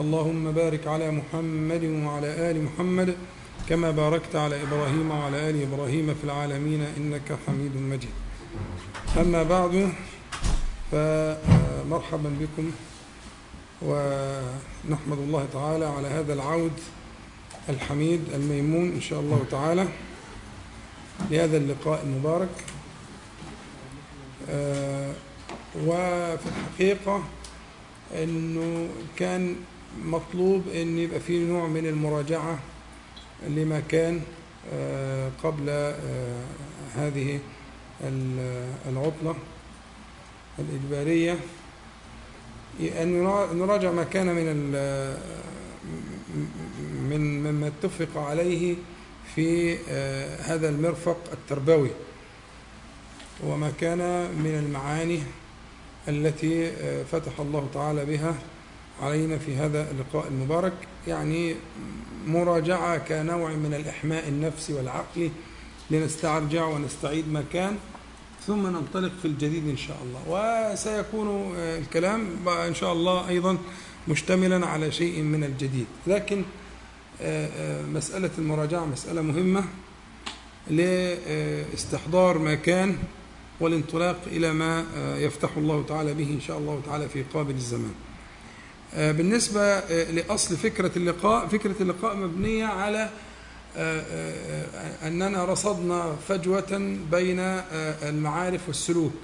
اللهم بارك على محمد وعلى آل محمد كما باركت على إبراهيم وعلى آل إبراهيم في العالمين إنك حميد مجيد. أما بعد فمرحبا بكم ونحمد الله تعالى على هذا العود الحميد الميمون إن شاء الله تعالى لهذا اللقاء المبارك. وفي الحقيقة أنه كان مطلوب أن يبقى فيه نوع من المراجعة لما كان قبل هذه العطلة الإجبارية. أن نراجع ما كان من من مما اتفق عليه في هذا المرفق التربوي وما كان من المعاني التي فتح الله تعالى بها علينا في هذا اللقاء المبارك. يعني مراجعة كنوع من الإحماء النفسي والعقلي لنسترجع ونستعيد ما كان ثم ننطلق في الجديد إن شاء الله. وسيكون الكلام إن شاء الله أيضا مشتملا على شيء من الجديد. لكن مسألة المراجعة مسألة مهمة لاستحضار ما كان والانطلاق إلى ما يفتح الله تعالى به إن شاء الله تعالى في قابل الزمان. بالنسبة لأصل فكرة اللقاء فكرة اللقاء مبنية على أننا رصدنا فجوة بين المعارف والسلوك.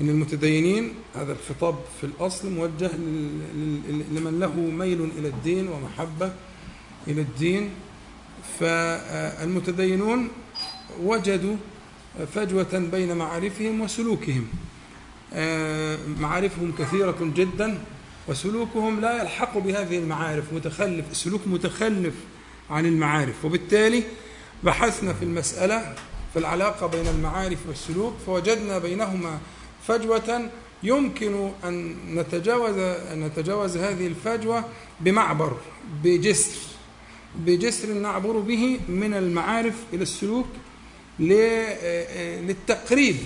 إن المتدينين هذا الخطاب في الأصل موجه لمن له ميل إلى الدين ومحبة إلى الدين. فالمتدينون وجدوا فجوة بين معارفهم وسلوكهم. معارفهم كثيرة جدا. وسلوكهم لا يلحق بهذه المعارف متخلف السلوك متخلف عن المعارف. وبالتالي بحثنا في المسألة في العلاقة بين المعارف والسلوك فوجدنا بينهما فجوة يمكن أن نتجاوز أن نتجاوز هذه الفجوة بمعبر بجسر بجسر نعبر به من المعارف إلى السلوك للتقريب.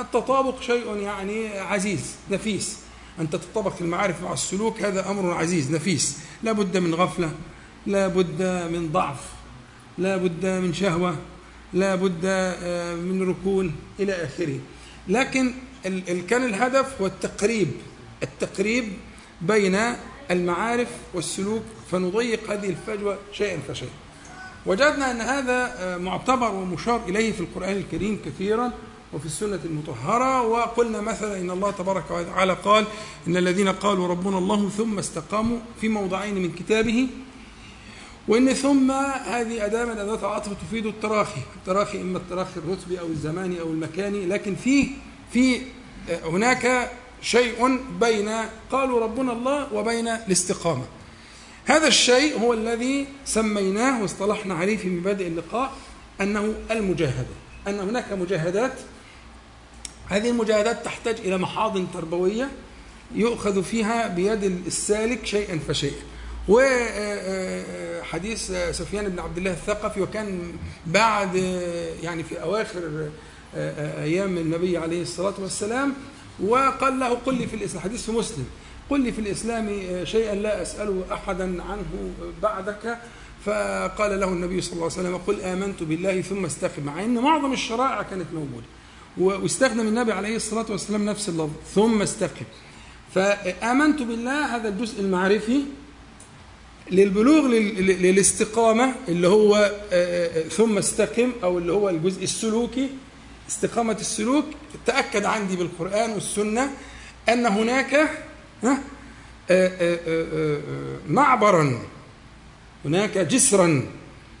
التطابق شيء يعني عزيز نفيس. أن تتطابق المعارف مع السلوك هذا أمر عزيز نفيس. لا بد من غفلة لا بد من ضعف لا بد من شهوة لا بد من ركون إلى آخره. لكن كان الهدف هو التقريب التقريب بين المعارف والسلوك فنضيق هذه الفجوة شيئا فشيئا. وجدنا أن هذا معتبر ومشار إليه في القرآن الكريم كثيرا. وفي السنة المطهرة وقلنا مثلا إن الله تبارك وتعالى قال إن الذين قالوا ربنا الله ثم استقاموا في موضعين من كتابه وإن ثم هذه أداة من أدوات العطف تفيد التراخي التراخي إما التراخي الرتبي أو الزماني أو المكاني لكن في في هناك شيء بين قالوا ربنا الله وبين الاستقامة. هذا الشيء هو الذي سميناه واصطلحنا عليه في مبادئ اللقاء أنه المجاهدة أن هناك مجاهدات هذه المجاهدات تحتاج إلى محاضن تربوية يؤخذ فيها بيد السالك شيئا فشيئا. وحديث سفيان بن عبد الله الثقفي وكان بعد يعني في أواخر أيام النبي عليه الصلاة والسلام وقال له قل لي في الإسلام حديث في مسلم قل لي في الإسلام شيئا لا أسأل أحدا عنه بعدك. فقال له النبي صلى الله عليه وسلم قل آمنت بالله ثم استقم. مع أن معظم الشرائع كانت موجودة. واستخدم النبي عليه الصلاة والسلام نفس اللفظ ثم استقم فآمنت بالله هذا الجزء المعرفي للبلوغ للاستقامة اللي هو ثم استقم أو اللي هو الجزء السلوكي استقامة السلوك. تأكد عندي بالقرآن والسنة أن هناك معبرا هناك جسرا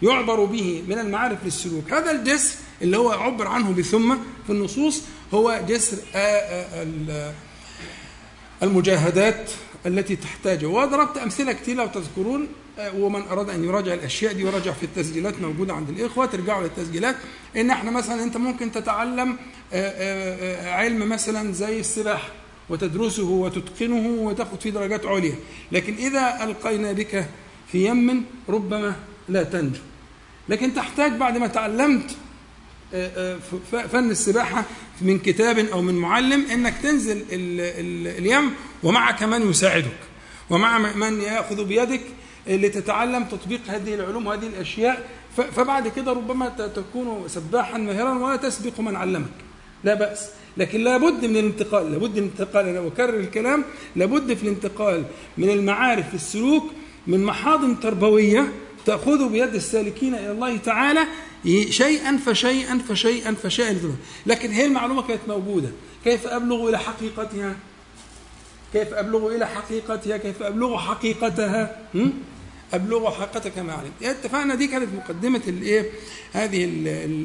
يعبر به من المعارف للسلوك. هذا الجسر اللي هو عبر عنه بثم في النصوص هو جسر المجاهدات التي تحتاج. وضربت أمثلة كثيرة لو تذكرون ومن أراد أن يراجع الأشياء دي يراجع في التسجيلات موجودة عند الإخوة ترجعوا للتسجيلات. إن إحنا مثلا أنت ممكن تتعلم علم مثلا زي السباحة وتدرسه وتتقنه وتاخذ فيه درجات عليا. لكن إذا ألقينا بك في يم ربما لا تنجو. لكن تحتاج بعد ما تعلمت فن السباحة من كتاب أو من معلم أنك تنزل اليم ومعك من يساعدك ومع من يأخذ بيدك لتتعلم تطبيق هذه العلوم وهذه الأشياء. فبعد كده ربما تكون سباحا ماهرا ولا تسبق من علمك. لا بأس. لكن لابد من الانتقال لابد من الانتقال أنا أكرر الكلام لابد في الانتقال من المعارف في السلوك من محاضن تربوية تأخذ بيد السالكين إلى الله تعالى شيئا فشيئا فشيئا فشيئا. لكن هي المعلومة كانت موجودة. كيف أبلغ إلى حقيقتها؟ كيف أبلغ إلى حقيقتها؟ كيف أبلغ حقيقتها؟ أبلغ حقيقتها كما علمت يعني اتفقنا دي كانت مقدمة الإيه؟ هذه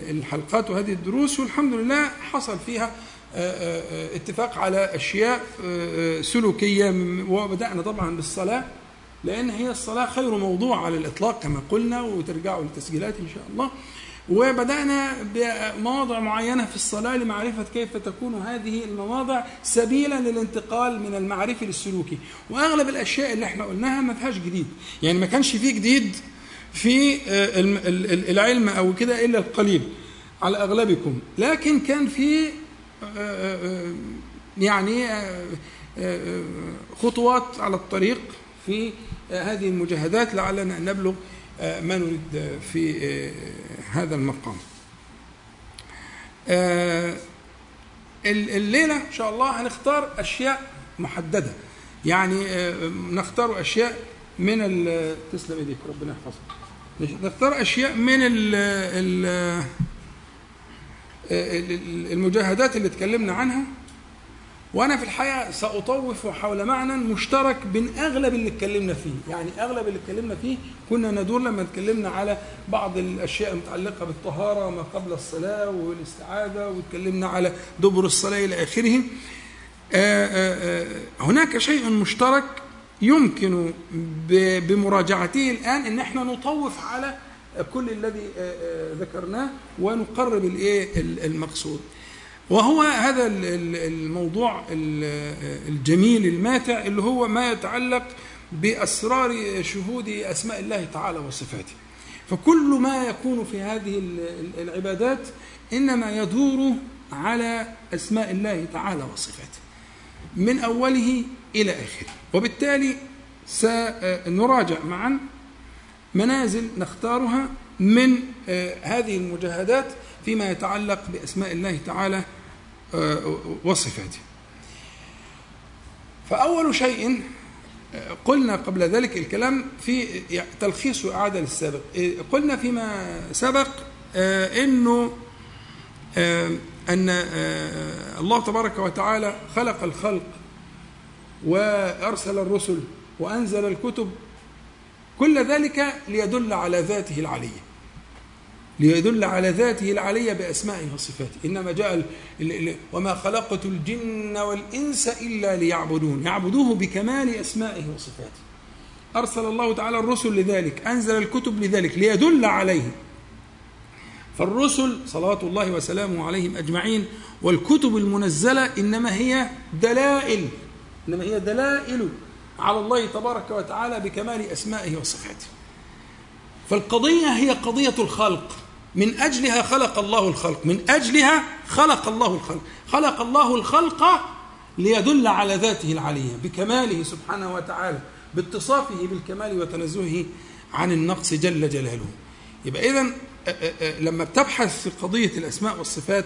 الحلقات وهذه الدروس والحمد لله حصل فيها آه، آه، آه، اتفاق على أشياء سلوكية وبدأنا طبعا بالصلاة. لأن هي الصلاة خير موضوع على الإطلاق كما قلنا وترجعوا للتسجيلات إن شاء الله. وبدأنا بمواضع معينة في الصلاة لمعرفة كيف تكون هذه المواضع سبيلا للانتقال من المعرفي للسلوكي وأغلب الأشياء اللي إحنا قلناها ما فيهاش جديد. يعني ما كانش فيه جديد في آه، العلم أو كده إلا القليل على أغلبكم. لكن كان في آه، آه، يعني خطوات على الطريق في هذه المجاهدات لعلنا نبلغ ما نريد في هذا المقام. آه، الليلة إن شاء الله هنختار أشياء محددة. يعني آه، نختار أشياء من تسلم إيديك ربنا يحفظك. نختار أشياء من ال المجاهدات اللي اتكلمنا عنها. وأنا في الحقيقة سأطوف حول معنى مشترك بين أغلب اللي اتكلمنا فيه. يعني أغلب اللي اتكلمنا فيه كنا ندور لما اتكلمنا على بعض الأشياء المتعلقة بالطهارة وما قبل الصلاة والاستعاذة واتكلمنا على دبر الصلاة إلى آخره. آه، آآ آه، هناك شيء مشترك يمكن بمراجعته الآن إن إحنا نطوف على كل الذي آه، ذكرناه ونقرب الإيه المقصود. وهو هذا الموضوع الجميل الماتع اللي هو ما يتعلق بأسرار شهود أسماء الله تعالى وصفاته. فكل ما يكون في هذه العبادات إنما يدور على أسماء الله تعالى وصفاته من أوله إلى آخره. وبالتالي سنراجع معا منازل نختارها من هذه المجاهدات فيما يتعلق بأسماء الله تعالى آه، وصفاته فأول شيء آه، قلنا قبل ذلك الكلام في تلخيص وإعادة للسابق آه، قلنا فيما سبق أنه أن الله تبارك وتعالى خلق الخلق وأرسل الرسل وأنزل الكتب كل ذلك ليدل على ذاته العليه ليدل على ذاته العلية بأسمائه وصفاته. إنما جاء وما خلقت الجن والإنس إلا ليعبدون. يعبدوه بكمال أسمائه وصفاته. أرسل الله تعالى الرسل لذلك. أنزل الكتب لذلك. ليدل عليه. فالرسل صلوات الله وسلامه عليهم أجمعين. والكتب المنزلة إنما هي دلائل. إنما هي دلائل على الله تبارك وتعالى بكمال أسمائه وصفاته. فالقضية هي قضية الخلق. من أجلها خلق الله الخلق. من أجلها خلق الله الخلق. خلق الله الخلق ليدل على ذاته العلية بكماله سبحانه وتعالى باتصافه بالكمال وتنزهه عن النقص جل جلاله. يبقى إذا لما بتبحث في قضية الأسماء والصفات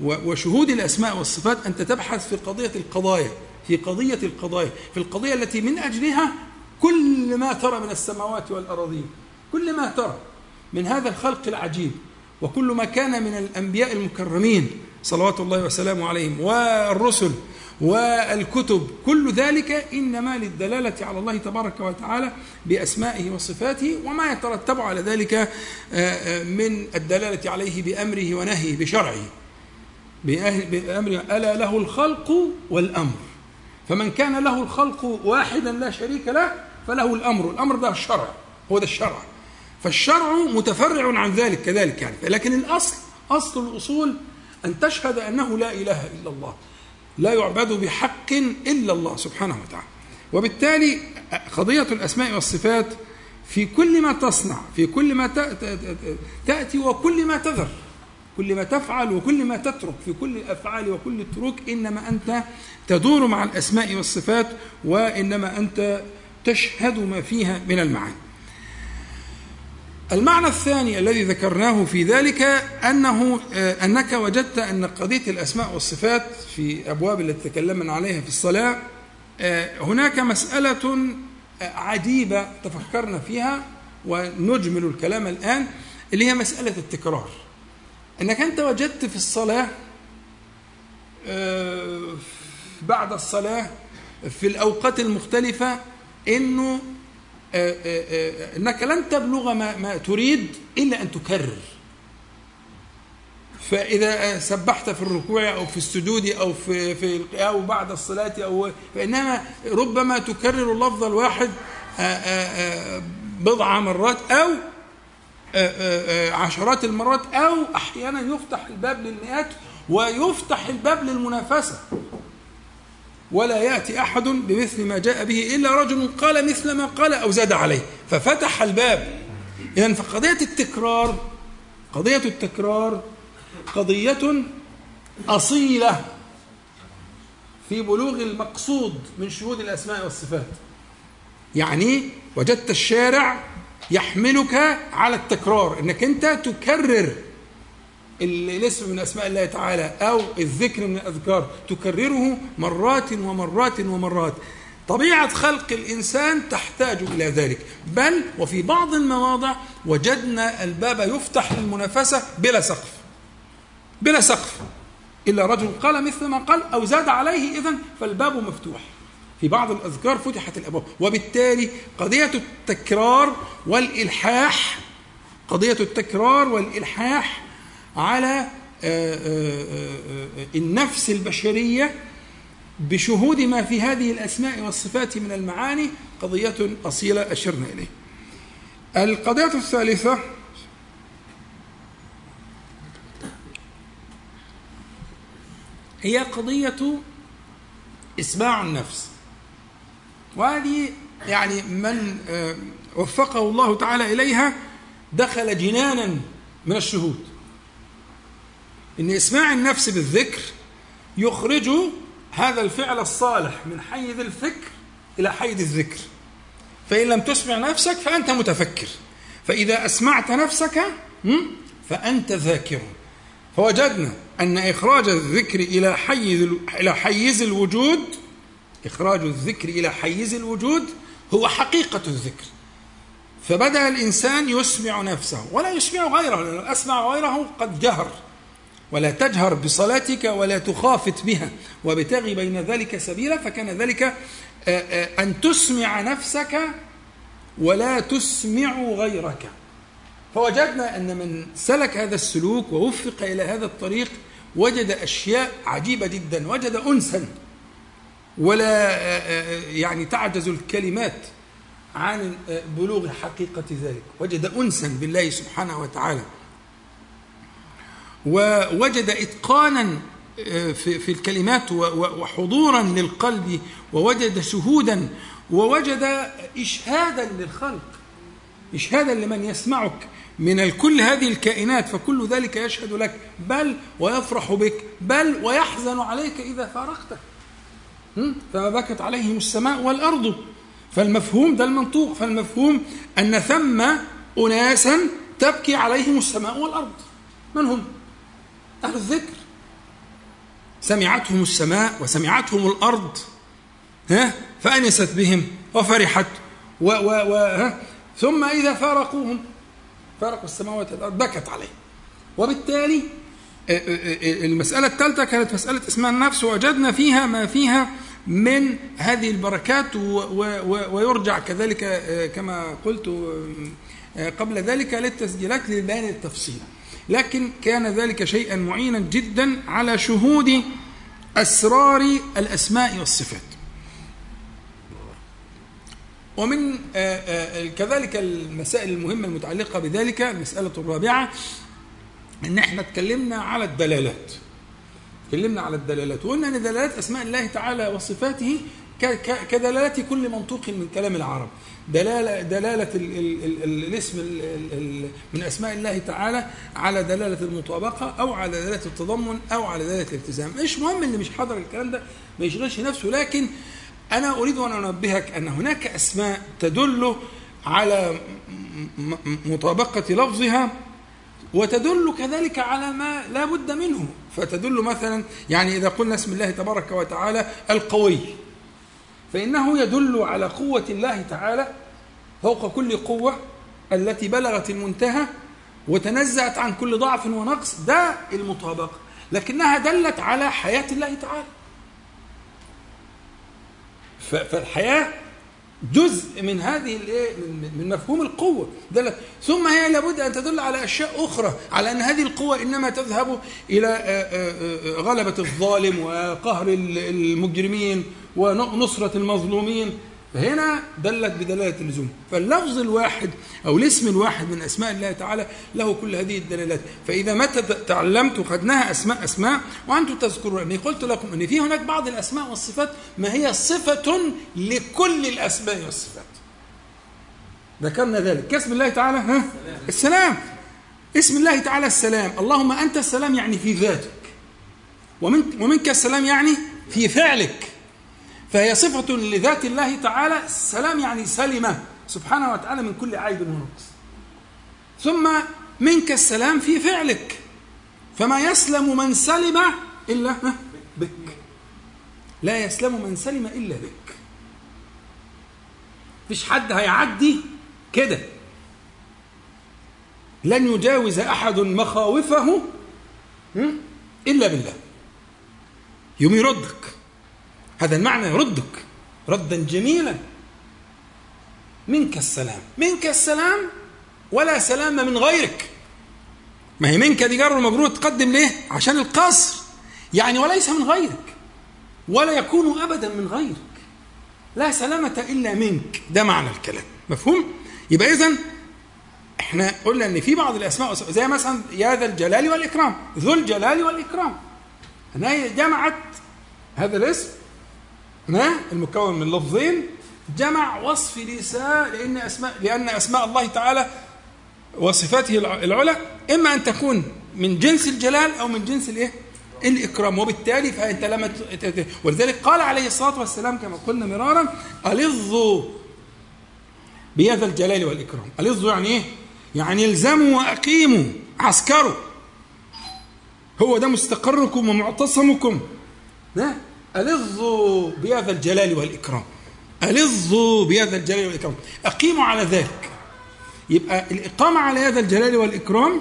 وشهود الأسماء والصفات أنت تبحث في قضية القضايا في قضية القضايا في القضية التي من أجلها كل ما ترى من السماوات والأراضين كل ما ترى من هذا الخلق العجيب. وكل ما كان من الأنبياء المكرمين صلوات الله وسلامه عليهم والرسل والكتب كل ذلك إنما للدلالة على الله تبارك وتعالى بأسمائه وصفاته وما يترتب على ذلك آه، آه، من الدلالة عليه بأمره ونهيه بشرعه. بأمره ألا له الخلق والأمر. فمن كان له الخلق واحدا لا شريك له فله الأمر. الأمر ده الشرع هو ده الشرع. فالشرع متفرع عن ذلك كذلك يعني لكن الأصل أصل الأصول أن تشهد أنه لا إله إلا الله لا يعبد بحق إلا الله سبحانه وتعالى وبالتالي قضية الأسماء والصفات في كل ما تصنع في كل ما تأتي وكل ما تذر كل ما تفعل وكل ما تترك في كل الأفعال وكل التروك إنما أنت تدور مع الأسماء والصفات وإنما أنت تشهد ما فيها من المعاني. المعنى الثاني الذي ذكرناه في ذلك أنه آه، أنك وجدت أن قضية الأسماء والصفات في أبواب التي تكلمنا عليها في الصلاة آه، هناك مسألة آه، عجيبة تفكرنا فيها ونجمل الكلام الآن اللي هي مسألة التكرار. أنك أنت وجدت في الصلاة آه، بعد الصلاة في انه آه، آه، إنك لن تبلغ ما, ما تريد إلا أن تكرر. فإذا سبحت في الركوع أو في السجود أو في في أو بعد الصلاة أو فإنما ربما تكرر اللفظ الواحد بضع مرات أو آه، آه، آه، عشرات المرات أو أحيانا يفتح الباب للمئات ويفتح الباب للمنافسة. ولا يأتي أحد بمثل ما جاء به إلا رجل قال مثل ما قال أو زاد عليه. ففتح الباب. إذا فقضية التكرار قضية التكرار قضية أصيلة في بلوغ المقصود من شهود الأسماء والصفات. يعني وجدت الشارع يحملك على التكرار إنك أنت تكرر الاسم من أسماء الله تعالى أو الذكر من الأذكار تكرره مرات ومرات ومرات. طبيعة خلق الإنسان تحتاج إلى ذلك. بل وفي بعض المواضع وجدنا الباب يفتح للمنافسة بلا سقف. بلا سقف. إلا رجل قال مثل ما قال أو زاد عليه اذا فالباب مفتوح. في بعض الأذكار فتحت الأبواب. وبالتالي قضية التكرار والإلحاح قضية التكرار والإلحاح على آه، آه، آه، النفس البشرية بشهود ما في هذه الأسماء والصفات من المعاني قضية أصيلة أشرنا إليه. القضية الثالثة هي قضية إسماع النفس. وهذه يعني من وفقه الله تعالى إليها دخل جنانا من الشهود. إن إسماع النفس بالذكر يخرج هذا الفعل الصالح من حيز الفكر إلى حيز الذكر. فإن لم تسمع نفسك فأنت متفكر. فإذا أسمعت نفسك فأنت ذاكر. فوجدنا أن إخراج الذكر إلى حيز إلى حيز الوجود إخراج الذكر إلى حيز الوجود هو حقيقة الذكر. فبدأ الإنسان يسمع نفسه ولا يسمع غيره لأنه أسمع غيره قد جهر. ولا تجهر بصلاتك ولا تخافت بها. وابتغي بين ذلك سبيلا فكان ذلك آه، آه، أن تسمع نفسك ولا تسمع غيرك. فوجدنا أن من سلك هذا السلوك ووفق إلى هذا الطريق وجد أشياء عجيبة جدا. وجد أنسا ولا آه، يعني تعجز الكلمات عن بلوغ حقيقة ذلك. وجد أنسا بالله سبحانه وتعالى. ووجد إتقانا في في الكلمات وحضورا للقلب ووجد شهودا ووجد إشهادا للخلق إشهادا لمن يسمعك. من كل هذه الكائنات فكل ذلك يشهد لك. بل ويفرح بك. بل ويحزن عليك إذا فارقتك. فما بكت عليهم السماء والأرض. فالمفهوم ده المنطوق. فالمفهوم أن ثم أناسا تبكي عليهم السماء والأرض. من هم؟ أهل الذكر. سمعتهم السماء وسمعتهم الأرض ها فأنست بهم وفرحت و و و ها. ثم إذا فارقوهم فارقوا السماوات والأرض بكت عليهم. وبالتالي المسألة الثالثة كانت مسألة اسمها النفس ووجدنا فيها ما فيها من هذه البركات ويرجع كذلك آه، كما قلت آه، قبل ذلك للتسجيلات لبيان التفصيل. لكن كان ذلك شيئا معينا جدا على شهود أسرار الأسماء والصفات. ومن آه، آه، كذلك المسائل المهمة المتعلقة بذلك المسألة الرابعة إن إحنا اتكلمنا على الدلالات. اتكلمنا على الدلالات وقلنا إن دلالات أسماء الله تعالى وصفاته كدلالات كل منطوق من كلام العرب. دلالة دلالة ال ال ال الاسم ال ال من أسماء الله تعالى على دلالة المطابقة أو على دلالة التضمن أو على دلالة الالتزام. مش مهم اللي مش حاضر الكلام ده ما يشغلش نفسه لكن أنا أريد أن أنبهك أن هناك أسماء تدل على مطابقة لفظها وتدل كذلك على ما لا بد منه. فتدل مثلا يعني إذا قلنا اسم الله تبارك وتعالى القوي. فإنه يدل على قوة الله تعالى فوق كل قوة التي بلغت المنتهى وتنزعت عن كل ضعف ونقص. ده المطابقة لكنها دلت على حياة الله تعالى. فالحياة جزء من هذه الايه من مفهوم القوة دلت. ثم هي لابد أن تدل على أشياء أخرى على أن هذه القوة إنما تذهب إلى غلبة الظالم وقهر المجرمين ونصره المظلومين. فهنا دلت بدلالة اللزوم. فاللفظ الواحد أو الاسم الواحد من أسماء الله تعالى له كل هذه الدلالات. فإذا متى تعلمت خدناها أسماء أسماء وأنتم تذكرون أني قلت لكم أن في هناك بعض الأسماء والصفات ما هي صفة لكل الأسماء والصفات. ذكرنا ذلك. كاسم الله تعالى ها؟ السلام. اسم الله تعالى السلام. اللهم أنت السلام يعني في ذاتك. ومن ومنك السلام يعني في فعلك. فهي صفة لذات الله تعالى السلام يعني سلمة. سبحانه وتعالى من كل عيب ونقص. ثم منك السلام في فعلك. فما يسلم من سلم إلا بك. لا يسلم من سلم إلا بك. فيش حد هيعدي كده. لن يجاوز أحد مخاوفه إلا بالله. يوم يردك. هذا المعنى يردك. ردا جميلا. منك السلام. منك السلام ولا سلام من غيرك. ما هي منك دي جر المجرور تقدم ليه؟ عشان القصر. يعني وليس من غيرك. ولا يكون أبدا من غيرك. لا سلامة إلا منك. ده معنى الكلام. مفهوم؟ يبقى اذا إحنا قلنا إن في بعض الأسماء زي مثلا يا ذا الجلال والإكرام. ذو الجلال والإكرام. هنا جمعت هذا الاسم ما المكون من لفظين جمع وصف نساء لأن أسماء لأن أسماء الله تعالى وصفاته العلى إما أن تكون من جنس الجلال أو من جنس الإيه؟ الإكرام. وبالتالي فأنت لما ولذلك قال عليه الصلاة والسلام كما قلنا مرارا ألظوا بهذا الجلال والإكرام. ألظوا يعني إيه؟ يعني الزموا وأقيموا عسكروا. هو ده مستقركم ومعتصمكم. ألظوا بهذا الجلال والإكرام. ألظوا بهذا الجلال والإكرام. أقيموا على ذلك. يبقى الإقامة على هذا الجلال والإكرام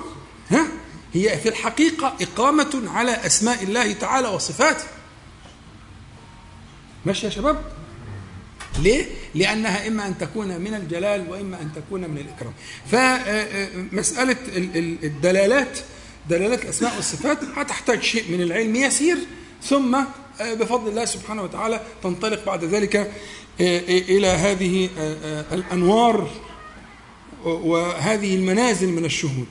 ها هي في الحقيقة إقامة على أسماء الله تعالى وصفاته. ماشي يا شباب؟ ليه؟ لأنها إما أن تكون من الجلال وإما أن تكون من الإكرام. فمسألة الدلالات دلالات الأسماء والصفات هتحتاج شيء من العلم يسير ثم بفضل الله سبحانه وتعالى تنطلق بعد ذلك آه، آه، إلى هذه الأنوار وهذه المنازل من الشهود.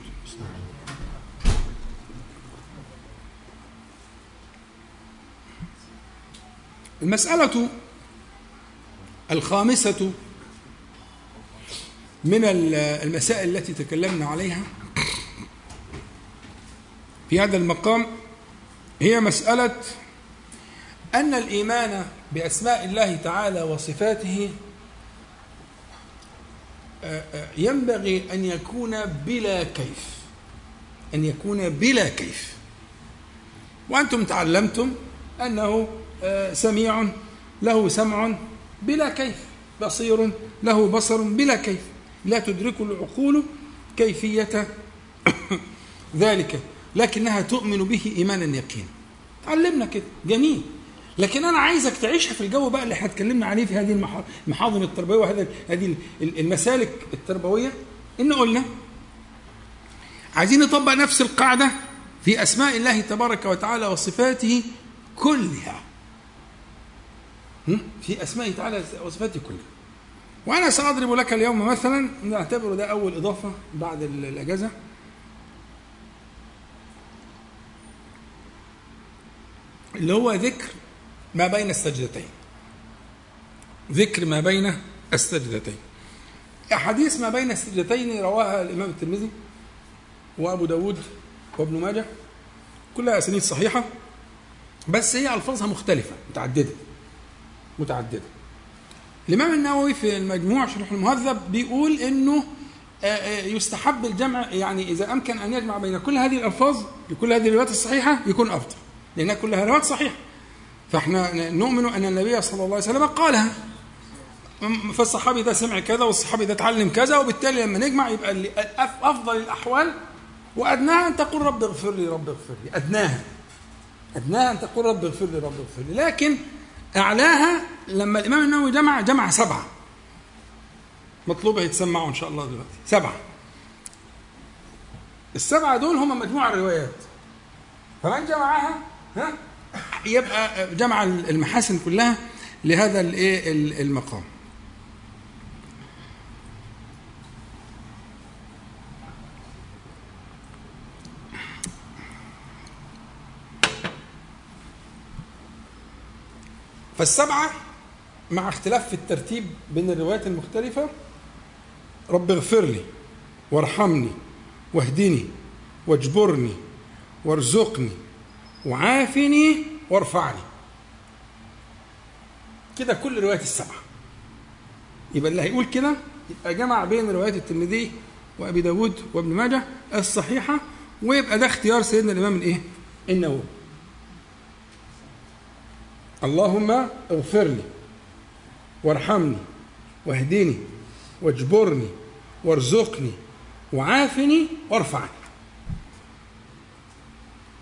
المسألة الخامسة من المسائل التي تكلمنا عليها في هذا المقام هي مسألة أن الإيمان بأسماء الله تعالى وصفاته آه، آه، ينبغي أن يكون بلا كيف أن يكون بلا كيف. وأنتم تعلمتم أنه آه، سميع له سمع بلا كيف بصير له بصر بلا كيف لا تدرك العقول كيفية ذلك لكنها تؤمن به إيمانا يقينا. تعلمنا كده جميل. لكن أنا عايزك تعيشها في الجو بقى اللي إحنا اتكلمنا عليه في هذه المحاضن التربوية وهذه هذه المسالك التربوية. إن قلنا عايزين نطبق نفس القاعدة في أسماء الله تبارك وتعالى وصفاته كلها. في اسمائه تعالى وصفاته كلها. وأنا سأضرب لك اليوم مثلا نعتبره ده أول إضافة بعد الأجازة. اللي هو ذكر ما بين السجدتين. ذكر ما بين السجدتين. أحاديث ما بين السجدتين رواها الإمام الترمذي وأبو داود وابن ماجه. كلها أسانيد صحيحة بس هي ألفاظها مختلفة متعددة متعددة. الإمام النووي في المجموع شرح المهذب بيقول إنه آه، آه، يستحب الجمع يعني إذا أمكن أن يجمع بين كل هذه الألفاظ بكل هذه الروايات الصحيحة يكون أفضل لأنها كلها روايات صحيحة. فإحنا نؤمن أن النبي صلى الله عليه وسلم قالها. فالصحابي ده سمع كذا والصحابي ده اتعلم كذا وبالتالي لما نجمع يبقى اللي أفضل الأحوال. وأدناها أن تقول رب اغفر لي رب اغفر لي. أدناها. أدناها أن تقول رب اغفر لي رب اغفر لي. لكن أعلاها لما الإمام النووي جمع جمع سبعة. مطلوب يتسمعوا إن شاء الله دلوقتي. سبعة. السبعة دول هم مجموع الروايات. فمن جمعها؟ ها؟ يبقى جمع المحاسن كلها لهذا الايه المقام. فالسبعة مع اختلاف في الترتيب بين الروايات المختلفة رب اغفر لي وارحمني واهدني واجبرني وارزقني وعافني وارفعني. كده كل روايات السبعة. يبقى اللي هيقول كده يبقى جمع بين روايات الترمذي وأبي داود وابن ماجه الصحيحة ويبقى ده اختيار سيدنا الإمام الإيه؟ النووي. اللهم اغفر لي وارحمني واهدني واجبرني وارزقني وعافني وارفعني.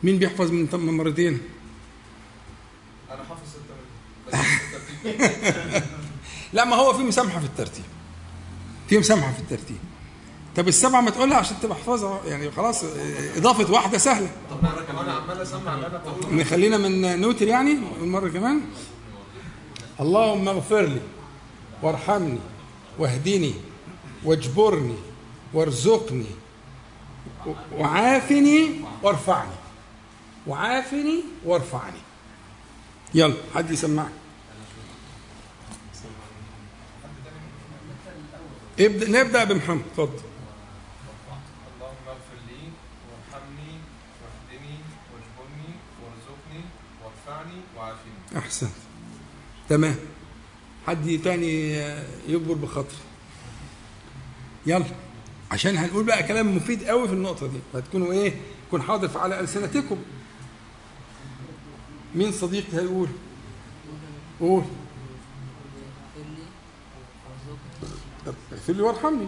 مين بيحفظ من مرتين؟ أنا حافظ لا ما هو في مسامحة في الترتيب. في مسامحة في الترتيب. طب السبعة ما تقولها عشان تبقى حفاظها يعني خلاص إضافة واحدة سهلة. طب مرة كمان. عمال أسمع نخلينا من نوتر يعني مرة كمان. اللهم اغفر لي وارحمني واهدني واجبرني وارزقني وعافني وارفعني. وعافني وارفعني. يلا حد يسمعني ابدأ نبدأ بمحمد اتفضل. اللهم اغفر لي وارحمني واهدني واجبرني وارزقني وارفعني وعافني. أحسنت. تمام. حد تاني يجبر بخاطري يلا. عشان هنقول بقى كلام مفيد قوي في النقطة دي. فتكونوا إيه؟ يكون حاضر في على ألسنتكم. مين صديقي هيقول؟ قول. اغفر لي وارحمني.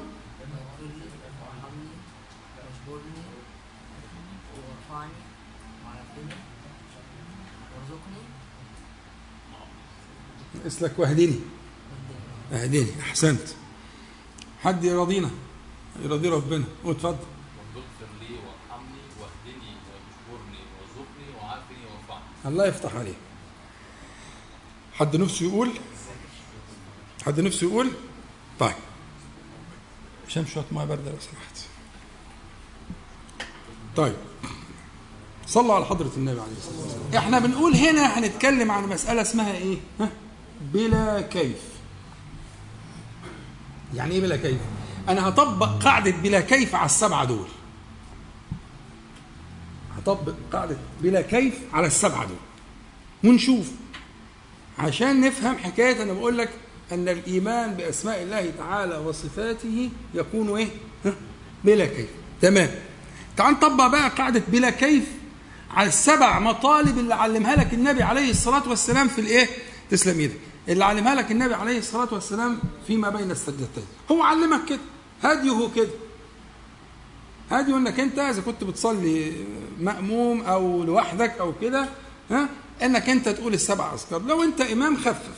اسلك واهدني اهدني احسنت. حد يرضينا يرضي ربنا. واتفضل واغفر لي وارحمني واهدني واجبرني وارزقني وعافني وارفعني الله يفتح عليه. حد نفسه يقول؟ حد نفسه يقول؟ طيب. عشان شوية مية باردة لو سمحت. طيب. صلوا على حضرة النبي عليه الصلاة والسلام. إحنا بنقول هنا هنتكلم عن مسألة اسمها إيه؟ ها؟ بلا كيف. يعني إيه بلا كيف؟ أنا هطبق قاعدة بلا كيف على السبعة دول. هطبق قاعدة بلا كيف على السبعة دول. ونشوف. عشان نفهم حكاية أنا بقول لك أن الإيمان بأسماء الله تعالى وصفاته يكون إيه؟ بلا كيف. تمام. تعال نطبق بقى قاعدة بلا كيف على السبع مطالب اللي علمها لك النبي عليه الصلاة والسلام في الإيه؟ تسلم إيدك. اللي علمها لك النبي عليه الصلاة والسلام فيما بين السجدتين. هو علمك كده. هديه كده. هديه انك انت اذا كنت بتصلي مأموم أو لوحدك أو كده ها انك انت تقول السبع اذكار. لو انت امام خفف.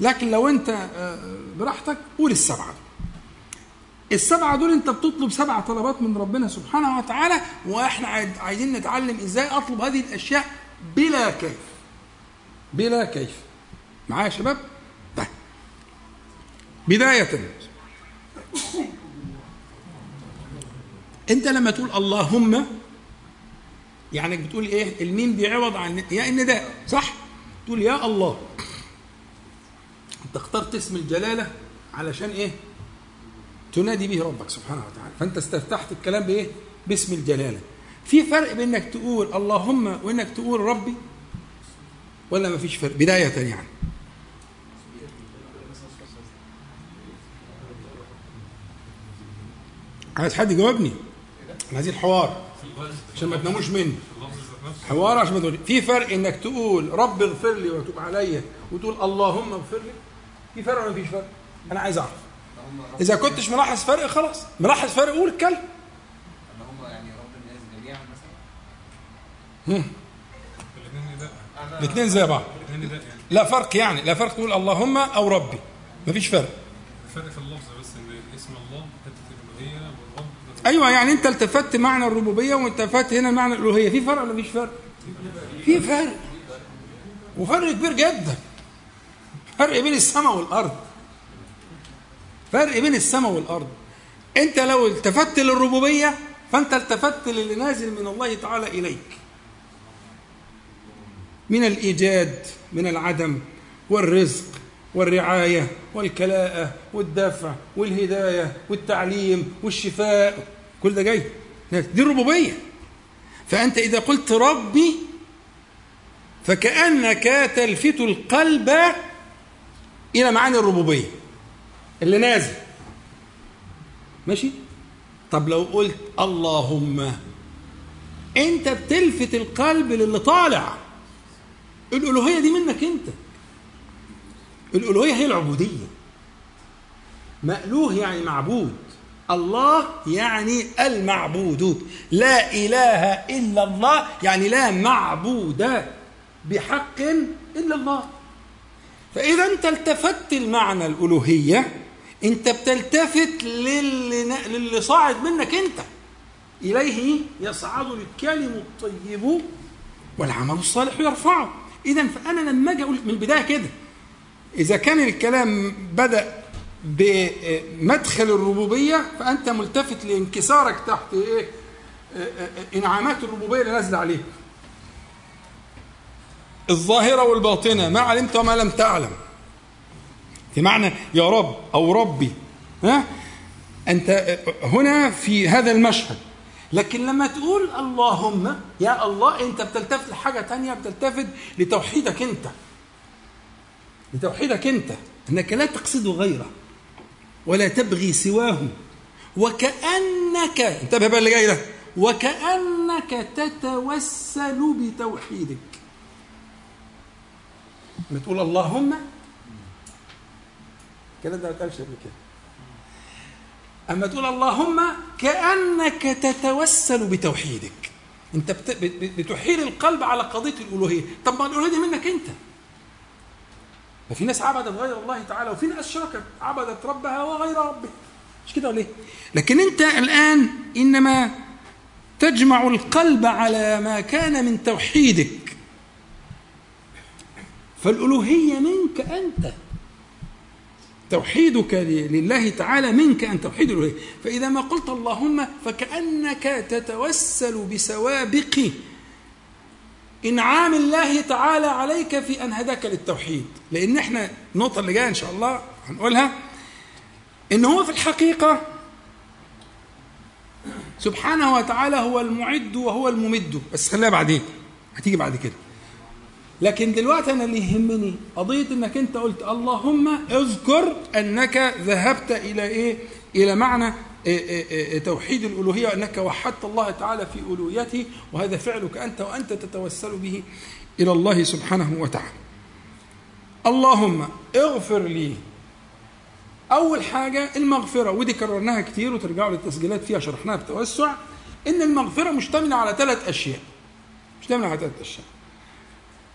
لكن لو انت آه، براحتك قول السبعة السبعة دول انت بتطلب سبع طلبات من ربنا سبحانه وتعالى وإحنا عايز- عايزين نتعلم إزاي اطلب هذه الاشياء بلا كيف. بلا كيف. معايا يا شباب؟ طيب. بداية. أنت لما تقول اللهم يعني بتقول إيه؟ الميم دي عوض عن يا النداء صح؟ تقول يا الله. أنت اخترت اسم الجلالة علشان إيه؟ تنادي به ربك سبحانه وتعالى. فأنت استفتحت الكلام بإيه؟ باسم الجلالة. في فرق بين إنك تقول اللهم وإنك تقول ربي؟ ولا ما فيش فرق؟ بداية يعني. عايز حد يجاوبني؟ إحنا عايزين حوار عشان ما تناموش مني. حوار عشان ما تقول في فرق إنك تقول رب اغفر لي وتوب عليا وتقول اللهم اغفر لي. في فرق ولا مفيش فرق؟ أنا عايز أعرف. إذا كنتش ملاحظ فرق خلاص. ملاحظ فرق قول الكلمة اللهم يعني رب الناس جميعا مثلا الاثنين زي بعض. لا فرق يعني. لا فرق تقول اللهم أو ربي. مفيش فرق. الفرق في اللفظ بس ان اسم الله حتة الالوهيه والرب أيوه يعني أنت التفت معنى الربوبية والتفت هنا معنى الألوهية. في فرق ولا مفيش فرق؟ في فرق. وفرق كبير جدا. فرق بين السماء والأرض. فرق بين السماء والأرض. أنت لو التفت للربوبية فأنت التفت للي نازل من الله تعالى إليك. من الإيجاد من العدم والرزق والرعاية والكلاءة والدفع والهداية والتعليم والشفاء. كل ده جاي. دي الربوبية. فأنت إذا قلت ربي فكأنك تلفت القلب إلى معاني الربوبية اللي نازل. ماشي؟ طب لو قلت اللهم أنت بتلفت القلب للي طالع. الألوهية دي منك أنت. الألوهية هي العبودية. مألوه يعني معبود. الله يعني المعبود. لا إله إلا الله يعني لا معبود بحق إلا الله. فإذا انت التفت المعنى الألوهية أنت بتلتفت للي, للي صاعد منك أنت. إليه يصعد الكلم الطيب والعمل الصالح يرفعه. إذا فأنا لما أجي أقول من البداية كده إذا كان الكلام بدأ بمدخل الربوبية فأنت ملتفت لانكسارك تحت إيه؟ إنعامات الربوبية اللي نازلة عليك. الظاهرة والباطنة ما علمت وما لم تعلم. في معنى يا رب أو ربي ها؟ أنت هنا في هذا المشهد. لكن لما تقول اللهم يا الله أنت بتلتفت لحاجة تانية بتلتفت لتوحيدك أنت. لتوحيدك أنت. إنك لا تقصد غيره ولا تبغي سواه وكأنك انتبه بقى اللي جاي ده. وكأنك تتوسل بتوحيدك. لما تقول اللهم. الكلام ده ما اتقالش قبل كده. أما تقول اللهم كأنك تتوسل بتوحيدك. انت بت... بتحيل القلب على قضية الألوهية. طب ما الألوهية دي منك أنت. ما في ناس عبدت غير الله تعالى وفي ناس شركت عبدت ربها وغير ربه مش كده ولا إيه؟ لكن أنت الآن إنما تجمع القلب على ما كان من توحيدك. فالألوهية منك أنت. توحيدك لله تعالى منك أن توحيد الألوهية. فإذا ما قلت اللهم فكأنك تتوسل بسوابق إنعام الله تعالى عليك في أن هداك للتوحيد. لأن إحنا النقطة اللي جاية إن شاء الله هنقولها إن هو في الحقيقة سبحانه وتعالى هو المعد وهو الممد. بس خليها بعدين هتيجي بعد كده. لكن دلوقتي أنا اللي يهمني قضية إنك أنت قلت اللهم اذكر أنك ذهبت إلى إيه؟ إلى معنى توحيد الألوهية وانك وحدت الله تعالى في ألوهيته وهذا فعلك أنت وأنت تتوسل به إلى الله سبحانه وتعالى. اللهم اغفر لي. أول حاجة المغفرة ودي كررناها كتير وترجعوا للتسجيلات فيها شرحناها بتوسع إن المغفرة مشتملة على ثلاث أشياء. مشتملة على ثلاث أشياء.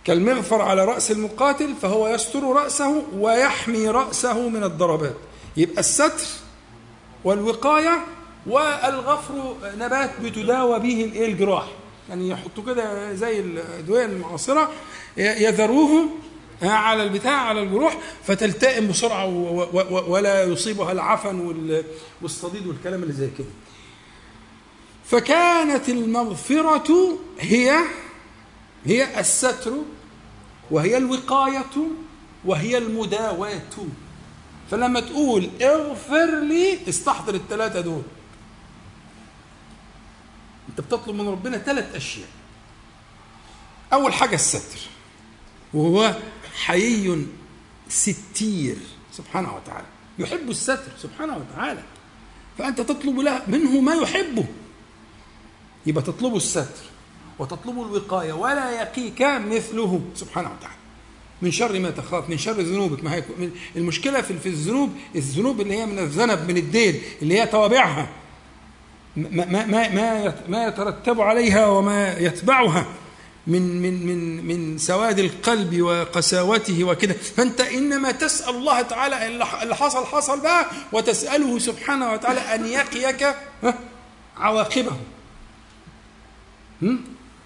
كالمغفر على رأس المقاتل فهو يستر رأسه ويحمي رأسه من الضربات يبقى الستر والوقاية والغفر نبات بتداوى به الايه الجراح. يعني يحطوا كده زي الأدوية المعاصرة يذروه آه، على البتاع على الجروح فتلتئم بسرعة ولا يصيبها العفن وال- والصديد والكلام اللي زي كده. فكانت المغفرة هي هي الستر وهي الوقاية وهي المداواة. فلما تقول اغفر لي استحضر الثلاثة دول. انت بتطلب من ربنا ثلاث أشياء. أول حاجة الستر. وهو حيي ستير. سبحانه وتعالى. يحب الستر. سبحانه وتعالى. فأنت تطلب له منه ما يحبه. يبقى تطلب الستر. وتطلب الوقاية. ولا يقيك مثله. سبحانه وتعالى. من شر ما تخاف من شر ذنوبك. ما هي المشكلة في الذنوب الذنوب اللي هي من الذنب من الدين اللي هي توابعها. ما ما ما ما يت- ما يترتب عليها وما يتبعها من من من من سواد القلب وقساوته وكده. فأنت إنما تسأل الله تعالى اللي حصل حصل بقى وتسأله سبحانه وتعالى أن يقيك عواقبه؟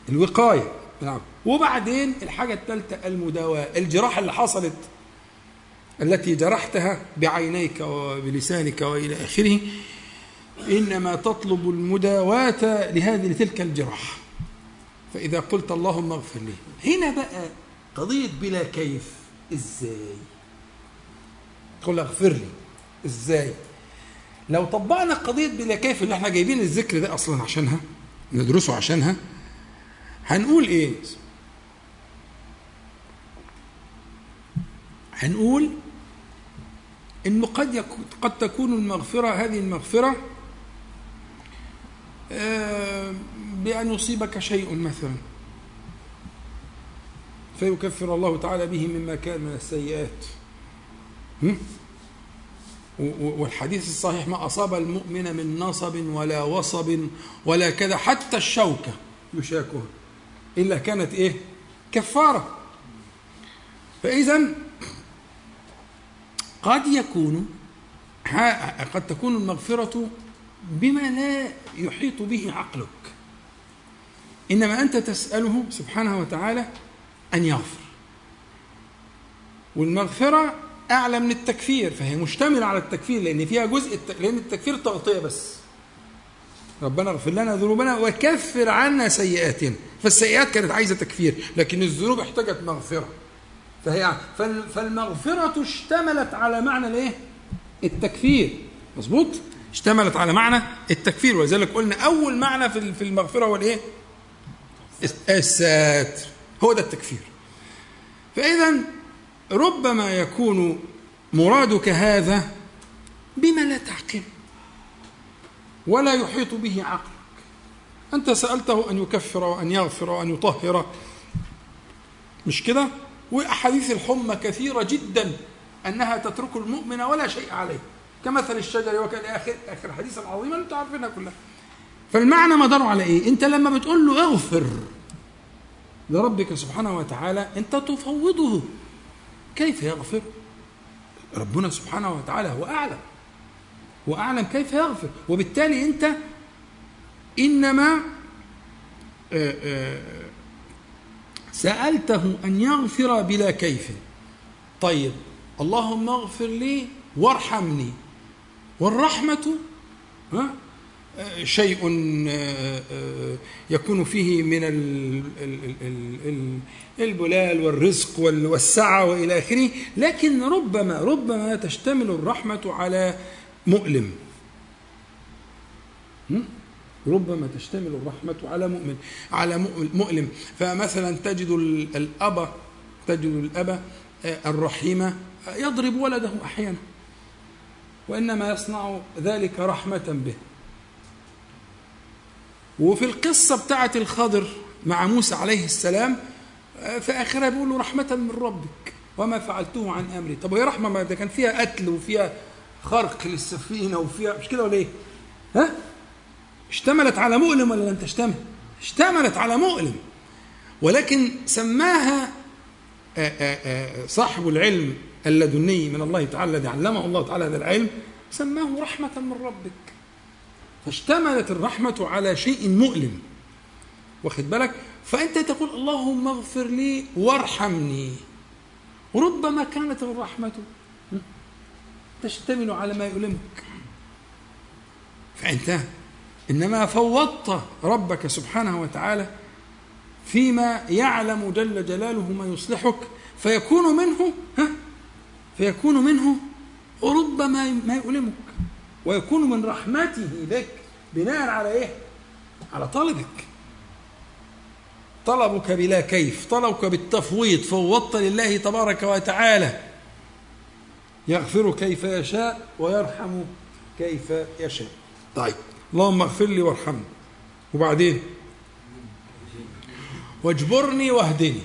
الوقاية. نعم. وبعدين الحاجة الثالثه المداواة الجراحة اللي حصلت التي جرحتها بعينيك وبلسانك وإلى آخره إنما تطلب المداواة لهذه لتلك الجراح فإذا قلت اللهم اغفر لي. هنا بقى قضية بلا كيف. إزاي؟ تقول اغفر لي. إزاي؟ لو طبقنا قضية بلا كيف اللي إحنا جايبين الذكر ده أصلا عشانها ندرسه عشانها هنقول إيه؟ هنقول إنه قد قد تكون المغفرة هذه المغفرة آه، بأن يصيبك شيء مثلا. فيكفر الله تعالى به مما كان من السيئات. والحديث الصحيح ما أصاب المؤمن من نصب ولا وصب ولا كذا حتى الشوكة يشاكها. إلا كانت إيه؟ كفارة. فإذا قد يكون قد تكون المغفرة بما لا يحيط به عقلك. إنما أنت تسأله سبحانه وتعالى أن يغفر. والمغفرة أعلى من التكفير فهي مشتملة على التكفير لأن فيها جزء. لأن التكفير تغطيه بس. ربنا اغفر لنا ذنوبنا وكفر عنا سيئاتنا. فالسيئات كانت عايزة تكفير لكن الذنوب احتاجت مغفرة. فهي فال- فالمغفرة اشتملت على معنى الايه؟ التكفير. مظبوط؟ اشتملت على معنى التكفير. ولذلك قلنا أول معنى في المغفرة هو الايه؟ الساتر هو ده التكفير. فإذا ربما يكون مرادك هذا بما لا تعقل. ولا يحيط به عقلك. أنت سألته أن يكفر وأن يغفر وأن يطهر. مش كده؟ وأحاديث الحمى كثيرة جدا أنها تترك المؤمن ولا شيء عليه. كمثل الشجر وكان اخر آخر الحديث العظيمه اللي أنتم عارفينها كلها. فالمعنى مداره على إيه؟ أنت لما بتقول له اغفر لربك سبحانه وتعالى أنت تفوضه. كيف يغفر؟ ربنا سبحانه وتعالى هو أعلم. هو اعلم كيف يغفر. وبالتالي أنت إنما آه، آه، سألته أن يغفر بلا كيف. طيب اللهم اغفر لي وارحمني. شيء آه، آه، يكون فيه من ال- ال- ال- ال- ال- البلال والرزق وال- والسعة وإلى آخره. لكن ربما ربما تشتمل الرحمة على مؤلم؟ ربما تشتمل الرحمة على مؤمن على مؤ- مؤلم. فمثلا تجد ال- الأب تجد الأب آه، الرحيم آه، يضرب ولده أحيانا وإنما يصنع ذلك رحمة به. وفي القصة بتاعة الخضر مع موسى عليه السلام آه، في آخرها بيقول له رحمة من ربك وما فعلته عن أمري. طب وهي رحمة ما ده كان فيها قتل وفيها خرق للسفينة وفيها مش كده ولا إيه؟ ها؟ اشتملت على مؤلم ولا لم تشتمل؟ اشتملت على مؤلم ولكن سماها آه، آه، آه، صاحب العلم اللدني من الله تعالى الذي علمه الله تعالى هذا العلم سماه رحمة من ربك فاشتملت الرحمة على شيء مؤلم واخد بالك فأنت تقول اللهم اغفر لي وارحمني ربما كانت الرحمة تشتمل على ما يؤلمك فأنت إنما فوضت ربك سبحانه وتعالى فيما يعلم جل جلاله ما يصلحك فيكون منه ها فيكون منه ربما ما يؤلمك ويكون من رحمته بك بناء على إيه؟ على طلبك طلبك بلا كيف طلبك بالتفويض فوضت لله تبارك وتعالى يغفر كيف يشاء ويرحم كيف يشاء. طيب. اللهم اغفر لي وارحمني. وبعدين؟ واجبرني واهدني.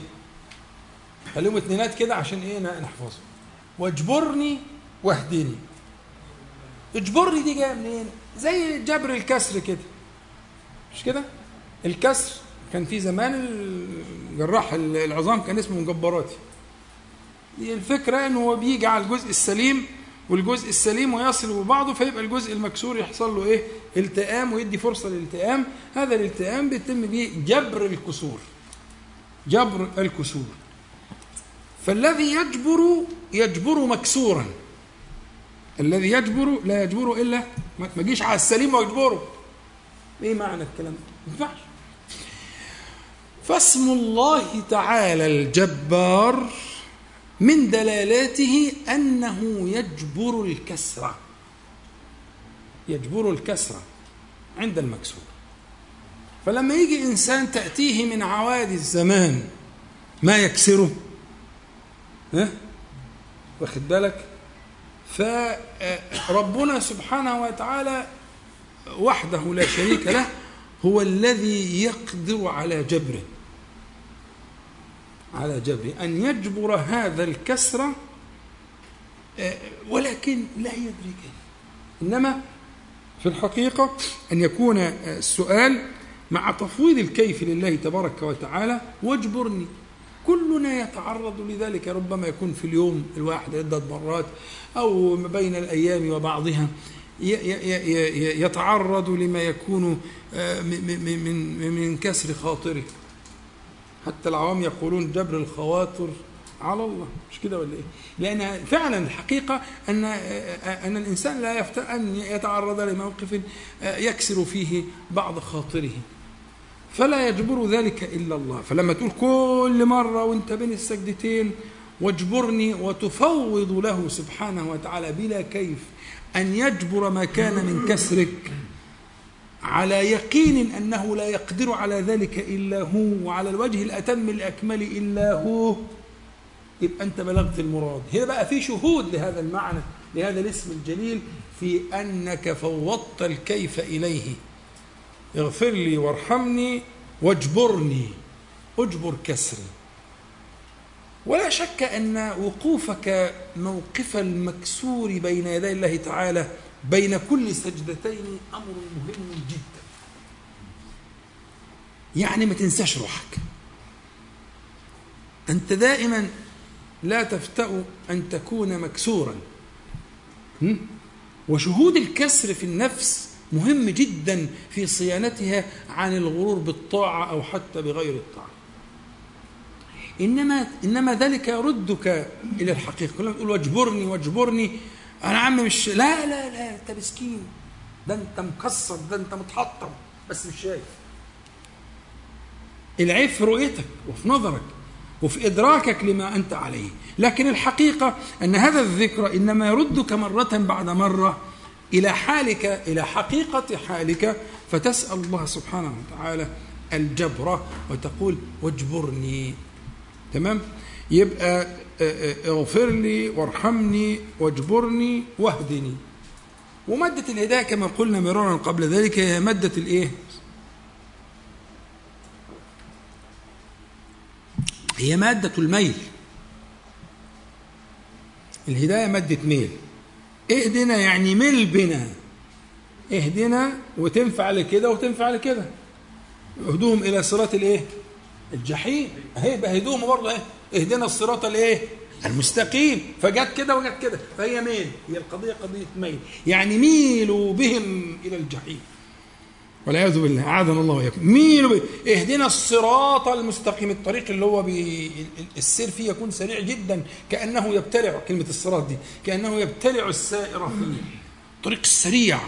خليهم اتنينات كده عشان إيه نحفظهم. واجبرني واهدني. اجبرني دي جاية منين؟ زي جبر الكسر كده. مش كده؟ الكسر كان في زمان الجراح العظام كان اسمه مجبراتي. الفكرة انه هو بيجي على الجزء السليم والجزء السليم ويصل ببعضه فيبقى الجزء المكسور يحصل له إيه؟ التئام ويدي فرصة للالتئام. هذا الالتئام بيتم به جبر الكسور. جبر الكسور. فالذي يجبر يجبر مكسورا. الذي يجبر لا يجبر إلا ما جيش على السليم ويجبره. إيه معنى الكلام ده؟ ما ينفعش. فاسم الله تعالى الجبار من دلالاته أنه يجبر الكسره يجبر الكسره عند المكسور. فلما يجي إنسان تأتيه من عوادي الزمان ما يكسره؟ ها؟ واخد بالك؟ فربنا سبحانه وتعالى وحده لا شريك له هو الذي يقدر على جبره. على جبره أن يجبر هذا الكسر ولكن لا يدري كيف. إنما في الحقيقة أن يكون السؤال مع تفويض الكيف لله تبارك وتعالى واجبرني. كلنا يتعرض لذلك ربما يكون في اليوم الواحد عدة مرات أو بين الأيام وبعضها يتعرض لما يكون من من كسر خاطره. حتى العوام يقولون جبر الخواطر على الله. مش كده ولا إيه؟ لأن فعلا الحقيقة أن أن الإنسان لا يفت أن يتعرض لموقف يكسر فيه بعض خاطره. فلا يجبر ذلك إلا الله. فلما تقول كل مرة وأنت بين السجدتين واجبرني وتفوض له سبحانه وتعالى بلا كيف أن يجبر ما كان من كسرك. على يقين أنه لا يقدر على ذلك إلا هو وعلى الوجه الأتم الأكمل إلا هو. يبقى أنت بلغت المراد. هنا بقى في شهود لهذا المعنى لهذا الاسم الجليل في أنك فوضت الكيف إليه. اغفر لي وارحمني واجبرني. اجبر كسري. ولا شك أن وقوفك موقف المكسور بين يدي الله تعالى بين كل سجدتين أمر مهم جدا. يعني ما تنساش روحك. أنت دائما لا تفتأ أن تكون مكسورا. وشهود الكسر في النفس مهم جدا في صيانتها عن الغرور بالطاعة أو حتى بغير الطاعة. انما إنما ذلك يردك إلى الحقيقة. كلما تقول واجبرني واجبرني. أنا عم مش لا لا لا أنت مسكين. ده أنت مكسر ده أنت متحطم بس مش شايف. العيب في رؤيتك وفي نظرك وفي إدراكك لما أنت عليه. لكن الحقيقة أن هذا الذكر إنما يردك مرة بعد مرة إلى حالك إلى حقيقة حالك فتسأل الله سبحانه وتعالى الجبر وتقول واجبرني تمام؟ يبقى اغفر لي وارحمني واجبرني واهدني ومادة الهداية كما قلنا مرارا قبل ذلك هي مادة الإيه؟ هي مادة الميل الهداية مادة ميل اهدنا يعني مل بنا اهدنا وتنفع لكده وتنفع لكده اهدوهم إلى صراط الإيه؟ الجحيم أهي بهدوهم برضه إيه؟ اهدنا الصراط الايه؟ المستقيم. فجت كده وجت كده. فهي ميل هي القضية قضية ميل. يعني ميلوا بهم إلى الجحيم. والعياذ بالله. أعاذنا الله وإياكم. مين بي... اهدنا الصراط المستقيم. الطريق اللي هو بي... السير فيه يكون سريع جدا. كأنه يبتلع. كلمة الصراط دي. كأنه يبتلع السائر فيه. الطريق السريع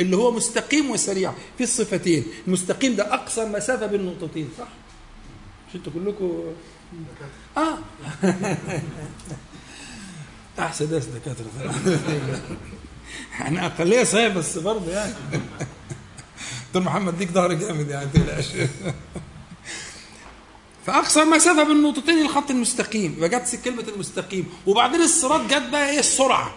اللي هو مستقيم وسريع. في الصفتين. المستقيم ده اقصر مسافة بين نقطتين صح؟ مش أنتوا كلكم؟ آه. احسن ناس دكاترة؟ إحنا أقلية صحيح بس برضه يعني. دكتور محمد ديك ظهر جامد يعني تقلقش. فاقصر مسافه بين النقطتين الخط المستقيم. يبقى جت كلمة المستقيم. وبعدين الصراط جت بقى إيه؟ السرعة.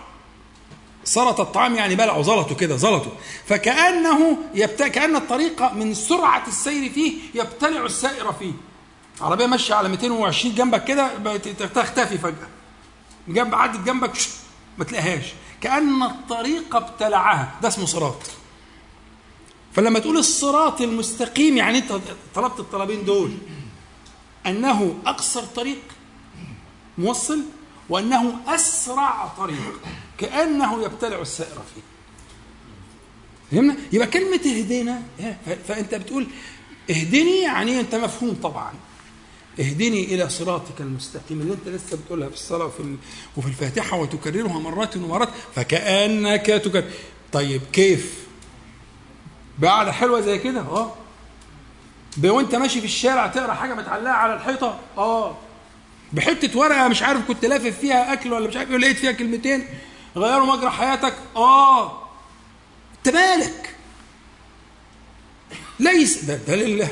سرط الطعام يعني بلعوا زلطوا كده زلطوا فكأنه يبت... كأن الطريق من سرعة السير فيه يبتلع السائر فيه. عربية ماشية على 220 جنبك كده تختفي فجأة. جنب عدت جنبك ما تلاقيهاش. كأن الطريق ابتلعها. ده اسمه صراط. فلما تقول الصراط المستقيم يعني انت طلبت الطلبين دول. أنه أقصر طريق موصل وأنه أسرع طريق. كأنه يبتلع السائر فيه. فهمنا؟ يبقى كلمة اهدنا فأنت بتقول اهدني يعني أنت مفهوم طبعا. اهدني إلى صراطك المستقيم اللي أنت لسه بتقولها في الصلاة وفي وفي الفاتحة وتكررها مرات ومرات فكأنك تكرر. طيب كيف؟ بقعده حلوة زي كده آه. وأنت ماشي في الشارع تقرأ حاجة متعلقة على الحيطة آه. بحتة ورقة مش عارف كنت لافف فيها أكل ولا مش عارف إيه لقيت فيها كلمتين غيروا مجرى حياتك آه. أنت مالك؟ ليس ده, ده لله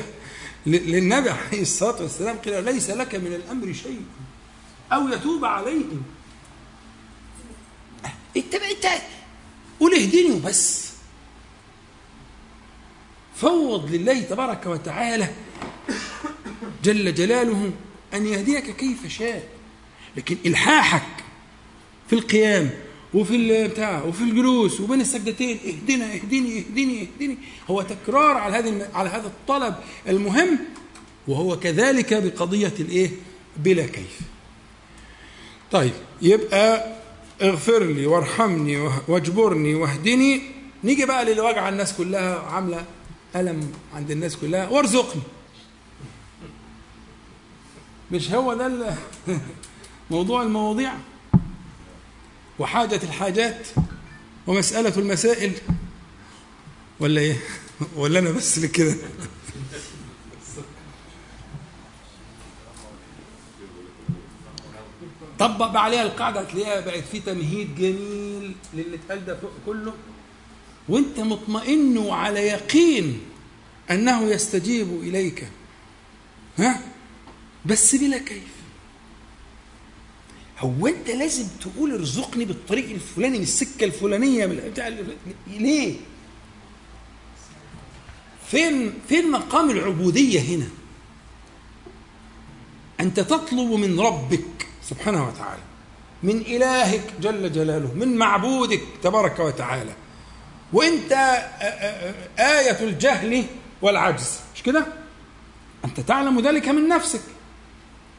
للنبي عليه الصلاة والسلام قيل ليس لك من الأمر شيء أو يتوب عليهم. انت انت قول اهدني وبس. فوض لله تبارك وتعالى جل جلاله أن يهديك كيف شاء. لكن إلحاحك في القيام وفي البتاع وفي الجلوس وبين السجدتين اهدنا اهدني اهدني اهدني هو تكرار على هذا على هذا الطلب المهم وهو كذلك بقضية الإيه؟ بلا كيف. طيب يبقى اغفر لي وارحمني واجبرني واهدني نيجي بقى للي الناس كلها عاملة ألم عند الناس كلها وارزقني. مش هو ده موضوع المواضيع؟ وحاجة الحاجات ومسألة المسائل. ولا إيه؟ ولا أنا بس كده؟ طبق بقى عليها القاعدة هتلاقيها بقت في تمهيد جميل للي اتقال ده كله. وأنت مطمئن وعلى يقين أنه يستجيب إليك. ها؟ بس بلا كيف. هو أنت لازم تقول ارزقني بالطريق الفلاني من السكة الفلانية من بتاع ليه؟ فين فين مقام العبودية هنا؟ أنت تطلب من ربك سبحانه وتعالى من إلهك جل جلاله من معبودك تبارك وتعالى وأنت آية الجهل والعجز مش كده؟ أنت تعلم ذلك من نفسك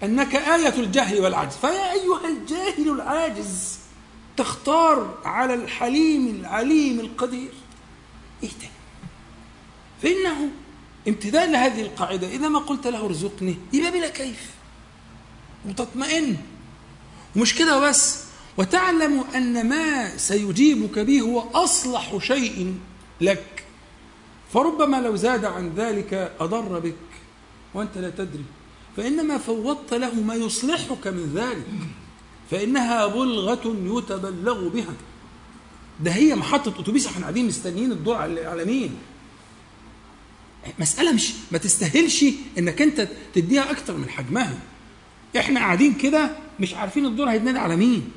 أنك آية الجهل والعجز. فيا أيها الجاهل العاجز تختار على الحليم العليم القدير. ده؟ فإنه امتثال لهذه القاعدة. إذا ما قلت له ارزقني يبقى بلا كيف. وتطمئن ومش كده بس وتعلم أن ما سيجيبك به هو أصلح شيء لك. فربما لو زاد عن ذلك أضر بك وأنت لا تدري. فإنما فوضت له ما يصلحك من ذلك فإنها بلغة يتبلغ بها ده هي محطة أتوبيس إحنا قاعدين مستنيين الدور على مين؟ مسألة مش ما تستاهلش إنك أنت تديها أكتر من حجمها. إحنا قاعدين كده مش عارفين الدور هيتنادى على مين.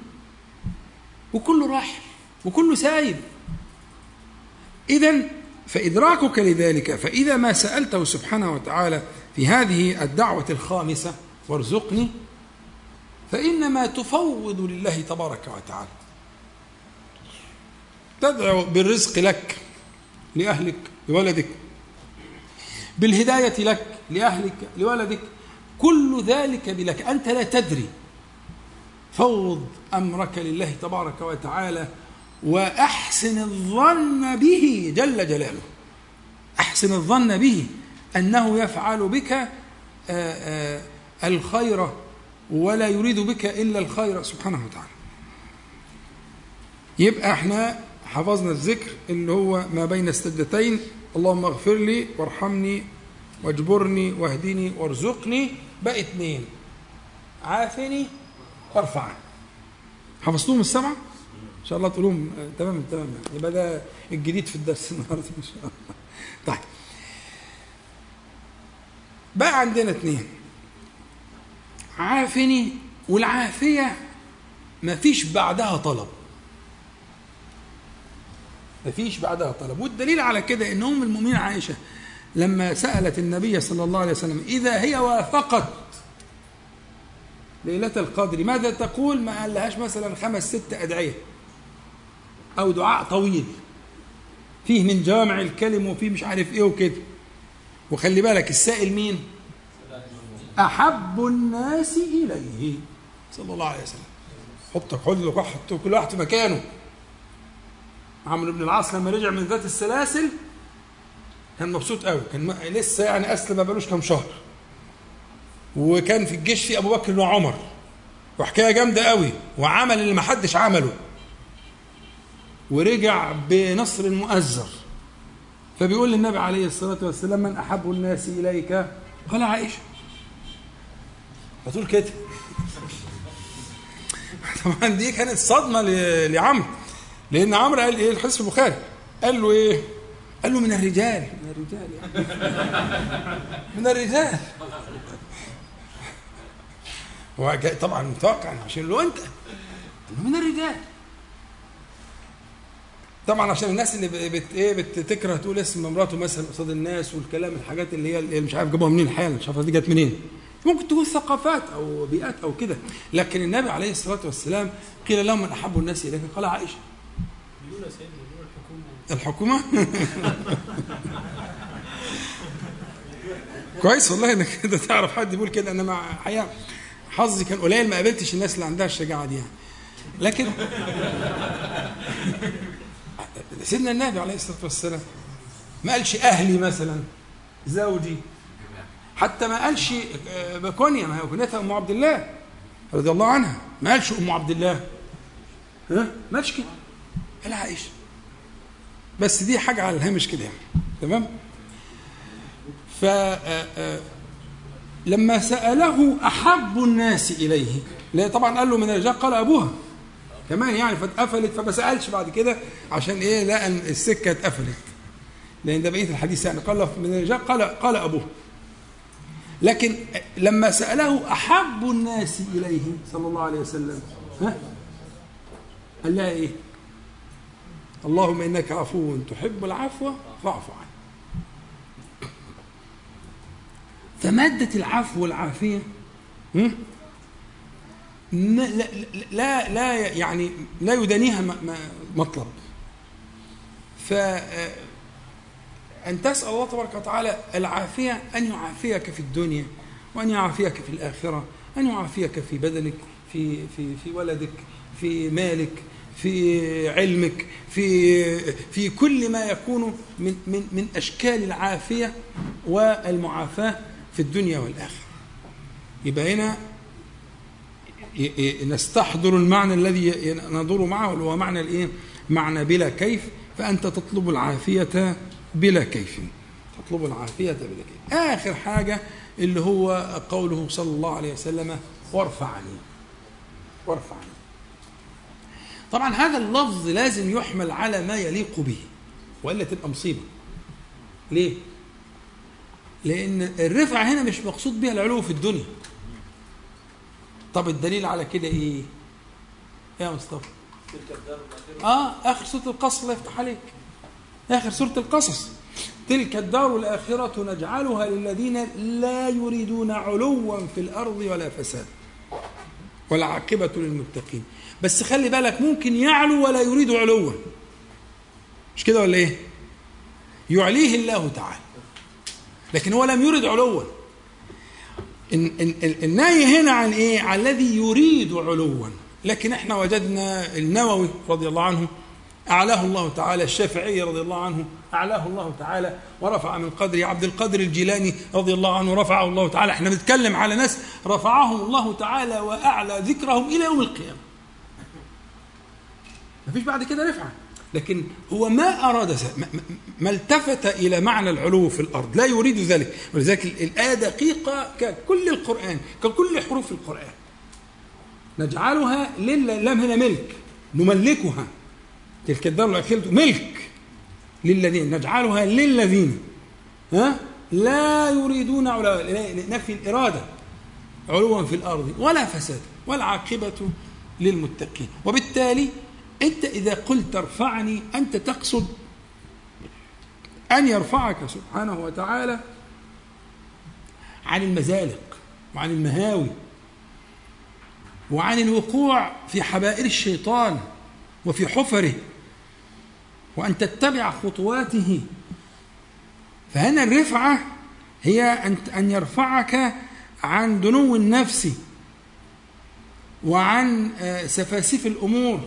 وكله راح وكله سايب. إذا فإدراكك لذلك فإذا ما سألته سبحانه وتعالى في هذه الدعوة الخامسة وارزقني فإنما تفوض لله تبارك وتعالى. تدعو بالرزق لك لأهلك لولدك. بالهداية لك لأهلك لولدك. كل ذلك بلك. أنت لا تدري. فوض أمرك لله تبارك وتعالى وأحسن الظن به جل جلاله. أحسن الظن به. أنه يفعل بك آه، آه، الخير ولا يريد بك إلا الخير سبحانه وتعالى. يبقى إحنا حفظنا الذكر اللي هو ما بين السجدتين. اللهم اغفر لي وارحمني واجبرني واهدني وارزقني. بقى اتنين. عافني وارفعني. حفظتوهم السبعة؟ إن شاء الله تقولوهم آه، تمام تمام. يبقى ده الجديد في الدرس النهارده إن شاء الله. طيب. بقى عندنا اتنين. عافني والعافية ما فيش بعدها طلب. ما فيش بعدها طلب. والدليل على كده إن أم المؤمنين عائشة لما سألت النبي صلى الله عليه وسلم إذا هي وافقت ليلة القدر ماذا تقول؟ ما قال لهاش مثلا خمس ست أدعية أو دعاء طويل. فيه من جوامع الكلم وفيه مش عارف إيه وكده. وخلي بالك السائل مين؟ أحب الناس إليه. صلى الله عليه وسلم. حطك حط كل واحد في مكانه. عمرو بن العاص لما رجع من ذات السلاسل كان مبسوط قوي. كان لسه يعني أسلم ما بقالوش كام شهر. وكان في الجيش في أبو بكر وعمر. وحكاية جامدة قوي. وعمل اللي ما حدش عمله. ورجع بنصر مؤزر فبيقول للنبي عليه الصلاة والسلام من أحب الناس إليك؟ قال عائشة. فتقول كده؟ طبعا دي كانت صدمة ل- لعمرو. لأن عمرو قال الحديث في البخاري. قال له إيه؟ قال له من الرجال. من الرجال يعني. من الرجال. هو طبعا متوقع عشان له إنه من الرجال. طبعا عشان الناس اللي بت إيه بتكره تقول اسم مراته مثلا قصاد الناس والكلام الحاجات اللي هي اللي مش عارف جابوها منين الحقيقة مش عارف دي جت منين. ممكن تكون ثقافات أو بيئات أو كده. لكن النبي عليه الصلاة والسلام قيل له من أحب الناس إليك؟ قال عائشة. الحكومة؟ كويس والله إنك كده تعرف حد يقول كده. أنا مع حقيقة حظي كان قليل ما قابلتش الناس اللي عندها الشجاعة دي يعني. لكن سيدنا النبي عليه الصلاة والسلام ما قالش أهلي مثلا زوجي. حتى ما قالش آه، بكونيا ما هي كنيتها أم عبد الله رضي الله عنها. ما قالش أم عبد الله. ها؟ ما قالش كده. قال عائشة. بس دي حاجة على الهامش كده يعني. تمام؟ ف آه، آه، لما سأله أحب الناس إليه لا طبعا قال له من قال أبوها. كمان يعني فاتقفلت فما سألش بعد كده عشان إيه؟ لقى إن السكة اتقفلت. لأن ده بقية الحديث يعني قال من الرجال قال قال أبوها لكن لما سأله أحب الناس إليه صلى الله عليه وسلم ها؟ قال لها إيه؟ اللهم إنك عفو تحب العفو فاعف عنه. فمادة العفو والعافية؟ لا, لا, لا, يعني لا يدانيها مطلب. ف أن تسأل الله تبارك وتعالى العافية أن يعافيك في الدنيا وأن يعافيك في الآخرة أن يعافيك في بدنك في في في ولدك في مالك في علمك في في كل ما يكون من من من أشكال العافية والمعافاة في الدنيا والآخرة. يبقى هنا نستحضر المعنى الذي ندور معه اللي هو معنى الإيه؟ معنى بلا كيف فأنت تطلب العافية بلا كيف. تطلب العافية بلا كيف. آخر حاجة اللي هو قوله صلى الله عليه وسلم وارفعني. وارفعني. طبعا هذا اللفظ لازم يحمل على ما يليق به وإلا تبقى مصيبة. ليه؟ لأن الرفعة هنا مش مقصود بها العلو في الدنيا. طب الدليل على كده إيه؟ يا مصطفى. آه آخر سورة القصص الله يفتح عليك. آخر سورة القصص. تلك الدار الآخرة نجعلها للذين لا يريدون علوا في الأرض ولا فساد والعاقبة للمتقين. بس خلي بالك ممكن يعلو ولا يريد علوا. مش كده ولا إيه؟ يعليه الله تعالى. لكن هو لم يرد علوا. النهي هنا عن إيه؟ عن الذي يريد علوا، لكن إحنا وجدنا النووي رضي الله عنه أعلاه الله تعالى الشافعي رضي الله عنه أعلاه الله تعالى ورفع من قدر عبد القادر الجيلاني رضي الله عنه رفعه الله تعالى. إحنا بنتكلم على ناس رفعهم الله تعالى وأعلى ذكرهم إلى يوم القيامة. ما فيش بعد كده رفعة. لكن هو ما أراد ما التفت إلى معنى العلو في الأرض لا يريد ذلك. ولذلك الآية دقيقة ككل القرآن ككل حروف القرآن. نجعلها لله لم هنا ملك نملكها. تلك الدار الأخيرة ملك للذين نجعلها للذين. ها؟ لا يريدون علوا نفي الإرادة. علوا في الأرض ولا فساد والعاقبة للمتقين. وبالتالي أنت إذا قلت ارفعني أنت تقصد أن يرفعك سبحانه وتعالى عن المزالق وعن المهاوي وعن الوقوع في حبائل الشيطان وفي حفره وأن تتبع خطواته. فهنا الرفعة هي أن يرفعك عن دنو النفس وعن آه، سفاسف الأمور.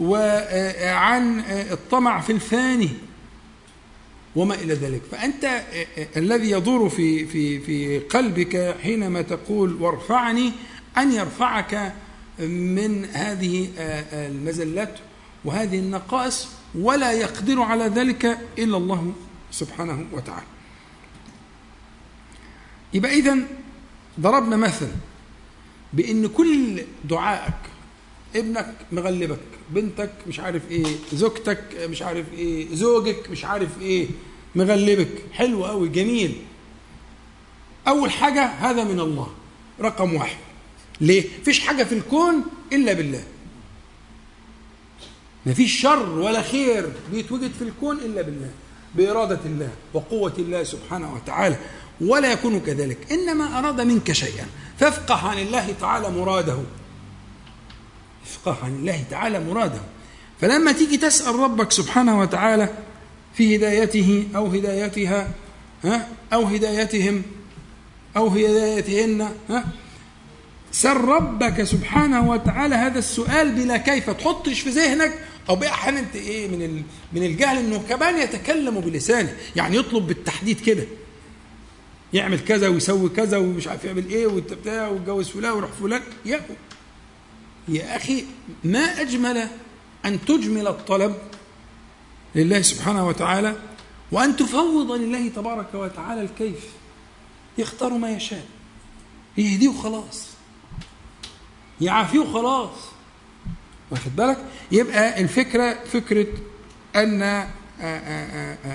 وعن الطمع في الفاني وما إلى ذلك. فأنت الذي يدور في في في قلبك حينما تقول وارفعني أن يرفعك من هذه المزلات وهذه النقائص ولا يقدر على ذلك إلا الله سبحانه وتعالى. يبقى إذا ضربنا مثل بأن كل دعائك ابنك مغلبك بنتك مش عارف إيه زوجتك مش عارف إيه زوجك مش عارف إيه مغلبك. حلو قوي جميل. أول حاجة هذا من الله رقم واحد. ليه؟ فيش حاجة في الكون إلا بالله. مفيش شر ولا خير بيتوجد في الكون إلا بالله بإرادة الله وقوة الله سبحانه وتعالى ولا يكون كذلك. إنما أراد منك شيئا فافقه عن الله تعالى مراده. افقه عن الله تعالى مراده. فلما تيجي تسأل ربك سبحانه وتعالى في هدايته أو هدايتها ها أو هدايتهم أو هدايتهن ها سل ربك سبحانه وتعالى هذا السؤال بلا كيف. تحطش في ذهنك بقى أحيانا أنت إيه من من الجهل إنه كمان يتكلم بلسانه. يعني يطلب بالتحديد كده. يعمل كذا ويسوي كذا ومش عارف يعمل إيه وبتاع ويتجوز فلان ويروح فلان. يا أخي ما أجمل أن تجمل الطلب لله سبحانه وتعالى وأن تفوض لله تبارك وتعالى الكيف. يختار ما يشاء. يهديه وخلاص يعافيه وخلاص واخد بالك؟ يبقى الفكرة فكرة أن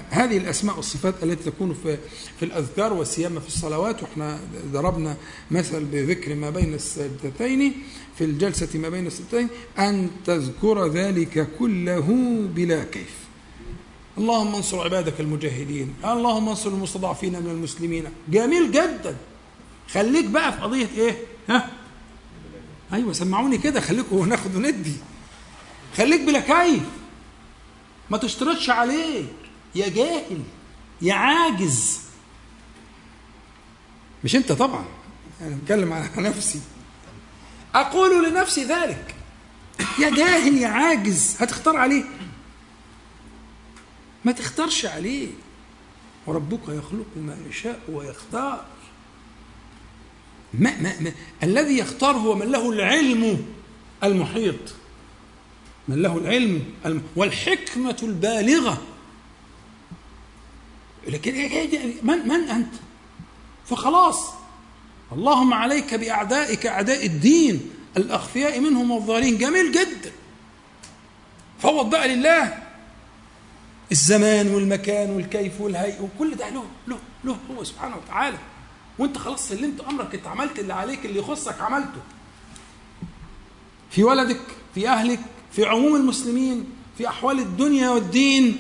هذه الأسماء والصفات التي تكون في في الأذكار والسيما في الصلوات وإحنا ضربنا مثل بذكر ما بين السجدتين في الجلسة ما بين السجدتين أن تذكر ذلك كله بلا كيف. اللهم انصر عبادك المجاهدين اللهم انصر المستضعفين من المسلمين. جميل جدا. خليك بقى في قضية إيه؟ ها؟ أيوة سمعوني كده خليكوا ناخد وندي. خليك بلا كيف. ما تشترطش عليه. يا جاهل يا عاجز. مش انت طبعا. أنا بتكلم على نفسي. أقول لنفسي ذلك. يا جاهل يا عاجز. هتختار عليه؟ ما تختارش عليه. وربك يخلق ما يشاء ويختار. ما ما ما. الذي يختار هو من له العلم المحيط. من له العلم والحكمة البالغة. لكن إيه- إيه- من من أنت؟ فخلاص. اللهم عليك بأعدائك أعداء الدين الأخفياء منهم والظالمين جميل جدا. فوض بقى لله. الزمان والمكان والكيف والهيئة وكل ده. له له له هو سبحانه وتعالى. وانت خلاص سلمت أمرك انت عملت اللي عليك اللي يخصك عملته. في ولدك في أهلك في عموم المسلمين في أحوال الدنيا والدين.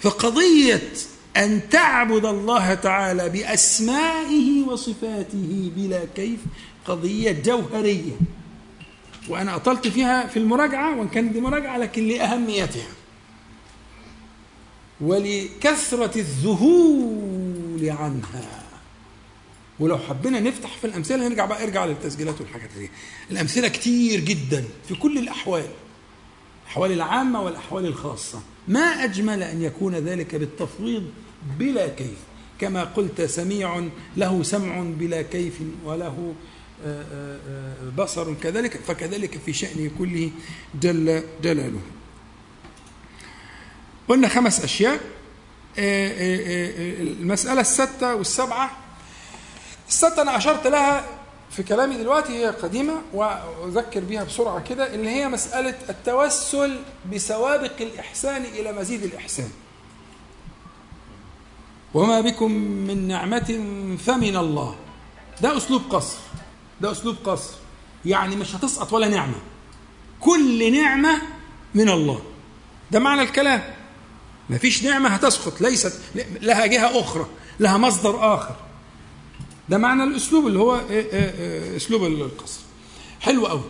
فقضية أن تعبد الله تعالى بأسمائه وصفاته بلا كيف قضية جوهرية. وأنا أطلت فيها في المراجعة وإن كانت دي مراجعة لكن لأهميتها. ولكثرة الذهول عنها. ولو حبينا نفتح في الأمثلة نرجع بقى ارجع للتسجيلات والحاجات دي. الأمثلة كتير جدا في كل الأحوال الأحوال العامة والأحوال الخاصة. ما أجمل أن يكون ذلك بالتفويض بلا كيف. كما قلت سميع له سمع بلا كيف وله آه، آه، آه، بصر كذلك فكذلك في شأنه كله جل جلاله. قلنا خمس أشياء المسألة الستة والسبعة الستة أنا أشرت لها في كلامي دلوقتي هي قديمة وأذكر بها بسرعة كده اللي هي مسألة التوسل بسوابق الإحسان إلى مزيد الإحسان. وما بكم من نعمة فمن الله. ده أسلوب قصر ده أسلوب قصر. يعني مش هتسقط ولا نعمة. كل نعمة من الله. ده معنى الكلام. مفيش نعمة هتسقط ليست لها جهة أخرى لها مصدر آخر. ده معنى الأسلوب اللي هو إيه إيه إيه أسلوب القصر. حلو قوي.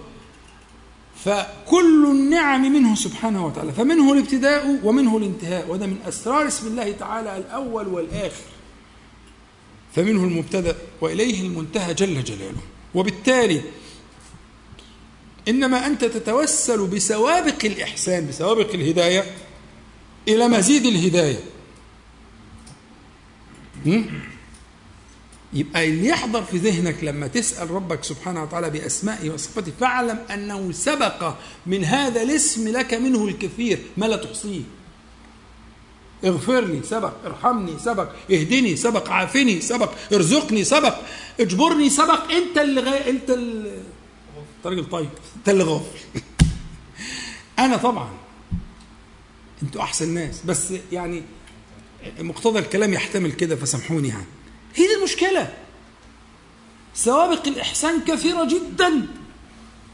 فكل النعم منه سبحانه وتعالى فمنه الابتداء ومنه الانتهاء وده من أسرار اسم الله تعالى الأول والآخر. فمنه المبتدأ وإليه المنتهى جل جلاله. وبالتالي إنما أنت تتوسل بسوابق الإحسان بسوابق الهداية إلى مزيد الهداية. هم؟ يبقى اللي يحضر في ذهنك لما تسأل ربك سبحانه وتعالى بأسمائه وصفاته فاعلم أنه سبق من هذا الاسم لك منه الكثير ما لا تحصيه. اغفر لي سبق. ارحمني سبق. اهدني سبق. عافني سبق. ارزقني سبق. اجبرني سبق. انت اللي غي... انت اللي انت راجل طيب. انت اللي غافل. أنا طبعا. أنتوا أحسن ناس. بس يعني مقتضى الكلام يحتمل كده فسامحوني يعني. هي دي المشكلة. سوابق الإحسان كثيرة جدا.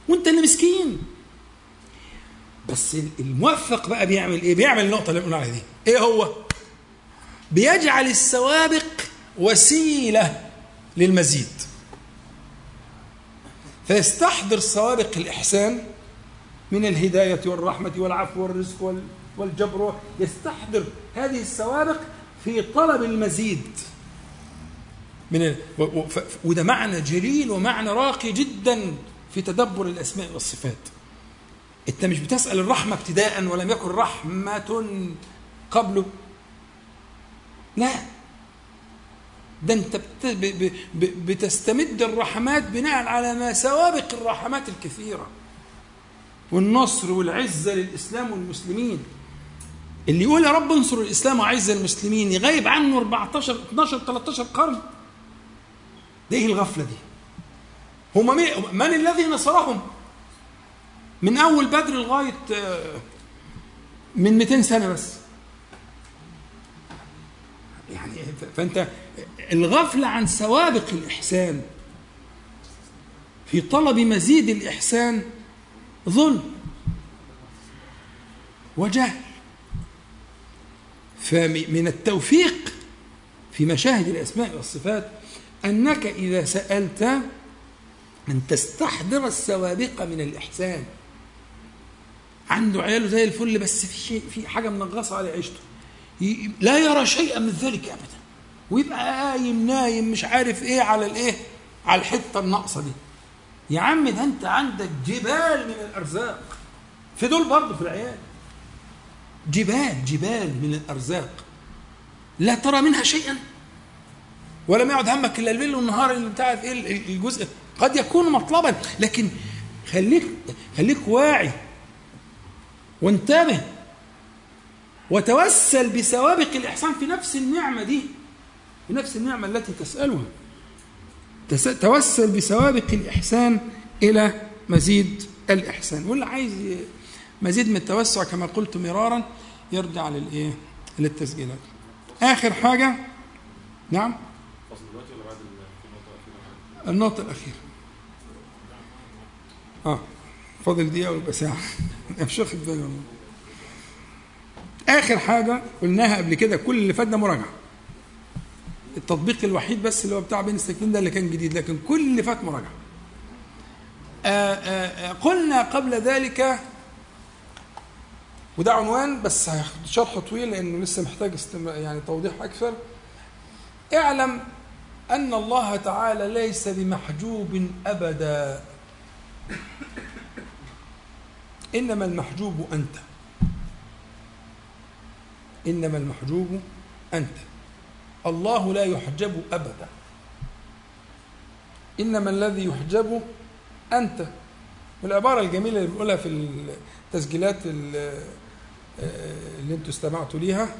وأنت اللي مسكين. بس الموفق بقى بيعمل إيه؟ بيعمل النقطة اللي قلنا عليها دي. إيه هو؟ بيجعل السوابق وسيلة للمزيد. فيستحضر سوابق الإحسان من الهداية والرحمة والعفو والرزق وال والجبر. يستحضر هذه السوابق في طلب المزيد. من. وده معنى جليل ومعنى راقي جدا في تدبر الأسماء والصفات أنت مش بتسأل الرحمة ابتداء ولم يكن رحمة قبله لا ده أنت. بتستمد الرحمات بناء على ما سوابق الرحمات الكثيرة والنصر والعزة للإسلام والمسلمين اللي يقول يا رب انصر الإسلام وعز المسلمين يغيب عنه 14 12 13 قرن ده إيه الغفلة دي؟ هم من الذي نصرهم؟ من أول بدر لغاية من 200 سنة بس. يعني فأنت الغفلة عن سوابق الإحسان في طلب مزيد الإحسان ظلم وجهل. فمن التوفيق في مشاهد الأسماء والصفات أنك إذا سألت أن تستحضر السوابق من الإحسان. عنده عياله زي الفل بس في شيء في حاجة منغصة على عيشته. لا يرى شيئا من ذلك ابدا. ويبقى قايم نايم مش عارف إيه على الإيه على الحتة الناقصة دي. يا عم ده أنت عندك جبال من الأرزاق. في دول برضه في العيال. جبال جبال من الأرزاق. لا ترى منها شيئا. ولم يعد همك إلا الليل والنهار اللي بتاع إيه الجزء. قد يكون مطلبا لكن خليك خليك واعي وانتبه وتوسل بسوابق الإحسان في نفس النعمة دي في نفس النعمة التي تسألها. توسل بسوابق الإحسان إلى مزيد الإحسان. واللي عايز مزيد من التوسع كما قلت مرارا يرجع للإيه؟ للتسجيلات. آخر حاجة نعم؟ النقطة الأخيرة؟ آه فاضل دقيقة ويبقى ساعة. مش واخد بالي والله. آخر حاجة قلناها قبل كده كل اللي فات ده مراجعة. التطبيق الوحيد بس اللي هو بتاع بين الساكنين ده اللي كان جديد لكن كل اللي فات مراجعة. آآ آآ قلنا قبل ذلك وده عنوان بس شرح طويل لأنه لسه محتاج. يعني توضيح أكثر. اعلم أن الله تعالى ليس بمحجوب أبدا. إنما المحجوب أنت. إنما المحجوب أنت. الله لا يحجب أبدا. إنما الذي يحجب أنت. والعبارة الجميلة اللي بنقولها في التسجيلات اللي أنتم استمعتوا ليها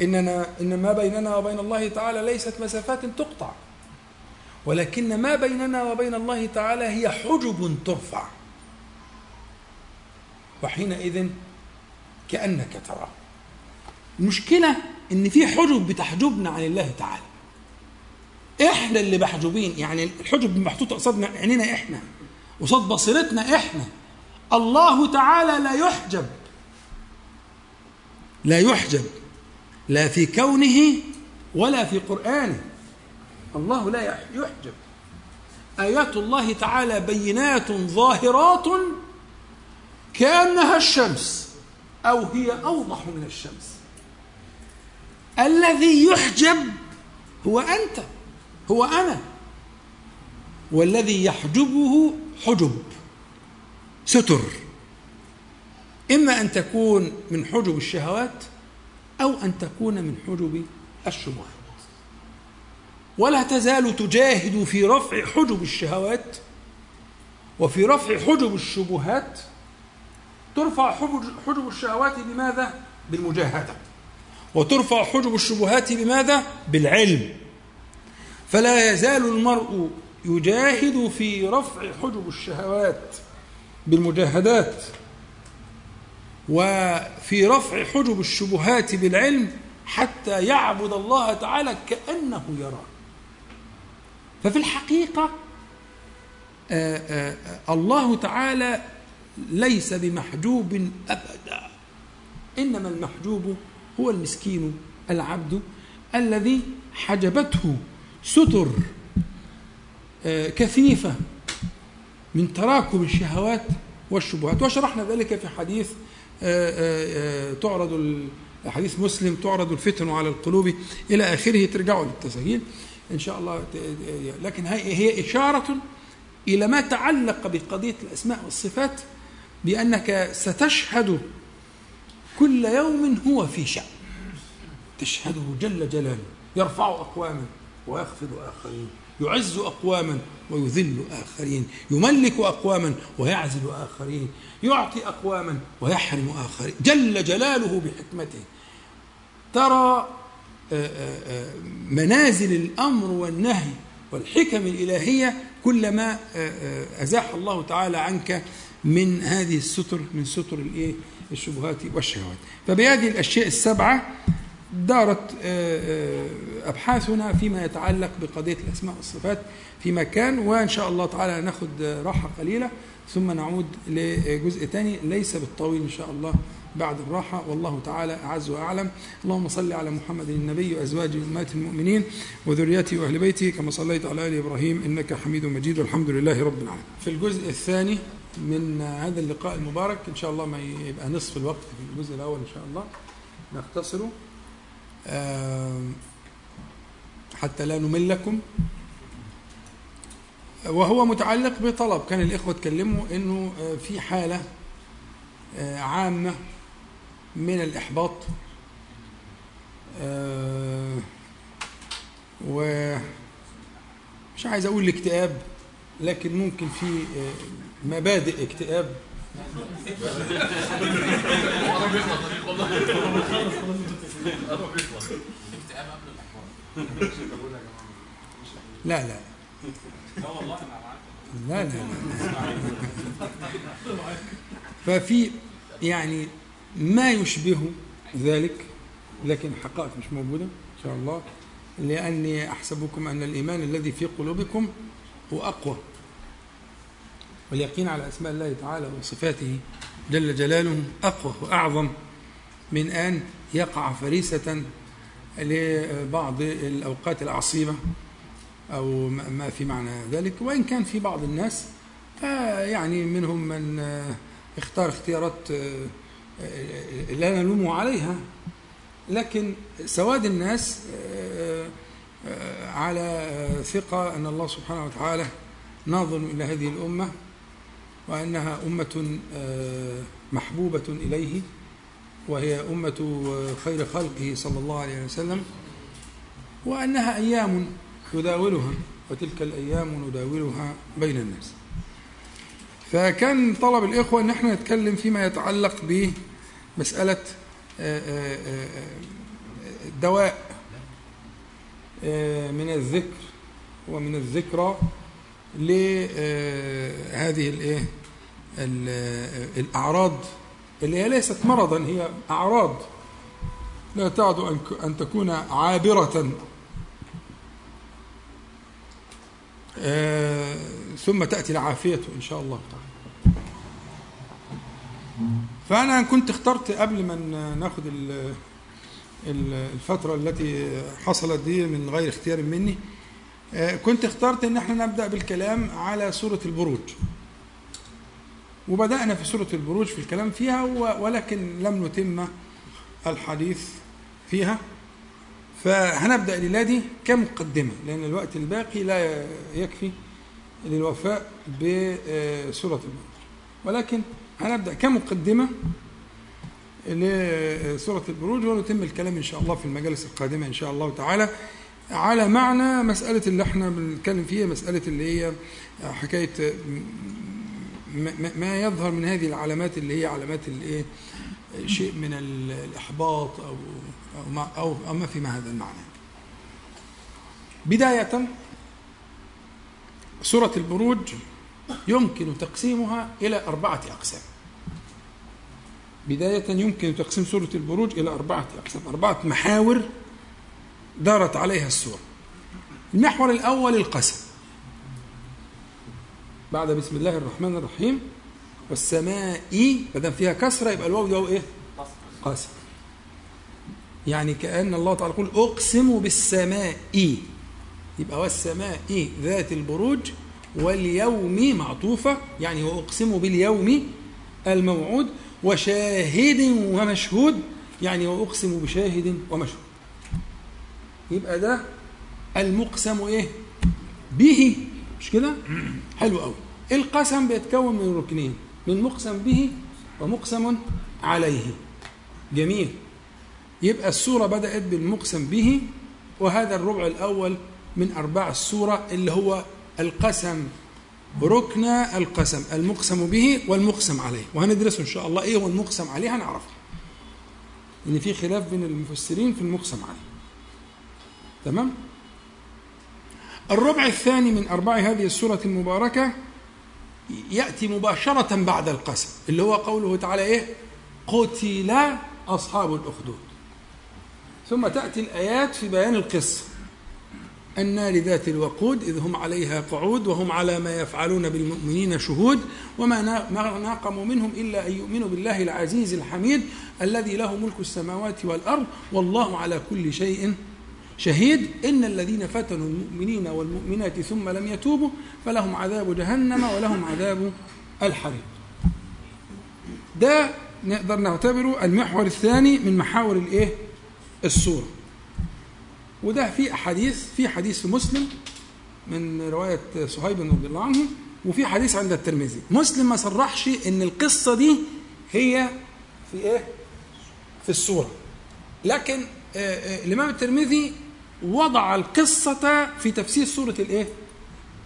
إننا إن ما بيننا وبين الله تعالى ليست مسافات تقطع. ولكن ما بيننا وبين الله تعالى هي حجب ترفع. وحينئذ كأنك تراه المشكلة إن في حجب بتحجبنا عن الله تعالى. إحنا اللي محجوبين يعني الحجب محطوطة قصادنا عينينا إحنا قصاد بصيرتنا إحنا. الله تعالى لا يحجب. لا يحجب. لا في كونه ولا في قرآنه. الله لا يحجب. آيات الله تعالى بينات ظاهرات كأنها الشمس أو هي أوضح من الشمس. الذي يحجب هو أنت هو أنا. والذي يحجبه حجب ستر. إما أن تكون من حجب الشهوات أو أن تكون من حجب الشبهات ولا تزال تجاهد في رفع حجب الشهوات وفي رفع حجب الشبهات. ترفع حجب الشهوات بماذا؟ بالمجاهدة. وترفع حجب الشبهات بماذا؟ بالعلم. فلا يزال المرء يجاهد في رفع حجب الشهوات بالمجاهدات. وفي رفع حجب الشبهات بالعلم حتى يعبد الله تعالى كأنه يراه. ففي الحقيقة آآ آآ الله تعالى ليس بمحجوب أبدا. إنما المحجوب هو المسكين العبد الذي حجبته ستر كثيفة من تراكم الشهوات والشبهات. وشرحنا ذلك في حديث تعرض حديث مسلم تعرض الفتن على القلوب إلى آخره ترجعوا للتسجيل إن شاء الله لكن هي إشارة إلى ما تعلق بقضية الأسماء والصفات بأنك ستشهد كل يوم هو في شأن. تشهده جل جلاله يرفع أقواما ويخفض آخرين يعز أقواما ويذل آخرين يملك أقواما ويعزل آخرين. يعطي أقواما ويحرم آخرين. جل جلاله بحكمته. ترى منازل الأمر والنهي والحكم الإلهية كلما أزاح الله تعالى عنك من هذه الستر من ستر الإيه؟ الشبهات والشهوات. فبهذه الأشياء السبعة دارت أبحاثنا فيما يتعلق بقضية الأسماء والصفات في مكان وإن شاء الله تعالى ناخذ راحة قليلة. ثم نعود لجزء ثاني ليس بالطويل إن شاء الله بعد الراحة. والله تعالى أعز وأعلم. اللهم صل على محمد النبي وأزواجه أمهات المؤمنين وذريته وأهل بيته. كما صليت على آل إبراهيم إنك حميد مجيد. والحمد لله رب العالمين. في الجزء الثاني من هذا اللقاء المبارك إن شاء الله ما يبقى نصف الوقت في الجزء الأول إن شاء الله. نختصره. حتى لا نملكم. وهو متعلق بطلب. كان الإخوة تكلموا أنه في حالة عامة من الإحباط. ومش عايز أقول الاكتئاب لكن ممكن في مبادئ اكتئاب. لا لا. لا لا لا. ففي يعني ما يشبه ذلك لكن حقائق مش موجودة إن شاء الله. لأني أحسبكم أن الإيمان الذي في قلوبكم هو أقوى. واليقين على أسماء الله تعالى وصفاته جل جلاله أقوى وأعظم من أن يقع فريسة لبعض الأوقات العصيبة. أو ما في معنى ذلك. وإن كان في بعض الناس يعني منهم من اختار اختيارات لا نلومه عليها. لكن سواد الناس على ثقة أن الله سبحانه وتعالى ناظر إلى هذه الأمة وأنها أمة آه، محبوبة إليه وهي أمة آه، خير خلقه صلى الله عليه وسلم وأنها أيام يداولها وتلك الأيام نداولها بين الناس. فكان طلب الإخوة أن إحنا نتكلم فيما يتعلق بمسألة آه، آه، آه، الدواء من الذكر ومن الذكرى لهذه الايه ال- الأعراض اللي هي ليست مرضا هي أعراض لا تعد أن تكون عابرة آه، ثم تأتي العافية إن شاء الله تعالى. فأنا كنت اخترت قبل ما ناخد ال- ال- الفترة التي حصلت دي من غير اختيار مني آه، كنت اخترت إن إحنا نبدأ بالكلام على سورة البروج. وبدأنا في سورة البروج في الكلام فيها ولكن لم نتم الحديث فيها. فهنبدأ الليلة دي كمقدمة لأن الوقت الباقي لا يكفي للوفاء بسورة البروج ولكن هنبدأ كمقدمة لسورة البروج ونتم الكلام إن شاء الله في المجالس القادمة إن شاء الله تعالى على معنى مسألة اللي إحنا بنتكلم فيها مسألة اللي هي حكاية ما يظهر من هذه العلامات اللي هي علامات الإيه؟ شيء من ال- الإحباط أو أو ما, أو, ما في ما هذا المعنى. بداية سورة البروج يمكن تقسيمها إلى أربعة أقسام. بداية يمكن تقسيم سورة البروج إلى أربعة أقسام. أربعة محاور دارت عليها السورة. المحور الأول القسم. بعد بسم الله الرحمن الرحيم. والسماء ما دام فيها كسرة يبقى الواو ده إيه؟ قسم. يعني كأن الله تعالى يقول أقسم بالسماء. يبقى والسماء ذات البروج واليوم معطوفة يعني وأقسم باليوم الموعود وشاهد ومشهود يعني وأقسم بشاهد ومشهود. يبقى ده المقسم إيه؟ به. مش كده؟ حلو قوي القسم بيتكون من ركنين من مقسم به ومقسم عليه. جميل. يبقى السورة بدأت بالمقسم به وهذا الربع الأول من أرباع السورة اللي هو القسم ركن القسم المقسم به والمقسم عليه. وهندرسه إن شاء الله إيه هو المقسم عليه هنعرفه. إن في خلاف بين المفسرين في المقسم عليه. تمام؟ الربع الثاني من أرباع هذه السورة المباركة يأتي مباشرة بعد القسم اللي هو قوله تعالى إيه؟ قتل أصحاب الأخدود. ثم تأتي الآيات في بيان القصة. النار ذات الوقود إذ هم عليها قعود وهم على ما يفعلون بالمؤمنين شهود وما نا- ما ناقموا منهم إلا أن يؤمنوا بالله العزيز الحميد الذي له ملك السماوات والأرض والله على كل شيء شهيد. إن الذين فتنوا المؤمنين والمؤمنات ثم لم يتوبوا فلهم عذاب جهنم ولهم عذاب الحريق. ده نقدر نعتبره المحور الثاني من محاور الإيه؟ السورة. وده في أحاديث في حديث في مسلم من رواية صهيب رضي الله عنه وفي حديث عند الترمذي. مسلم ما صرحش إن القصة دي هي في إيه؟ في السورة. لكن آه، آه، الإمام الترمذي وضع القصة في تفسير سورة الإيه؟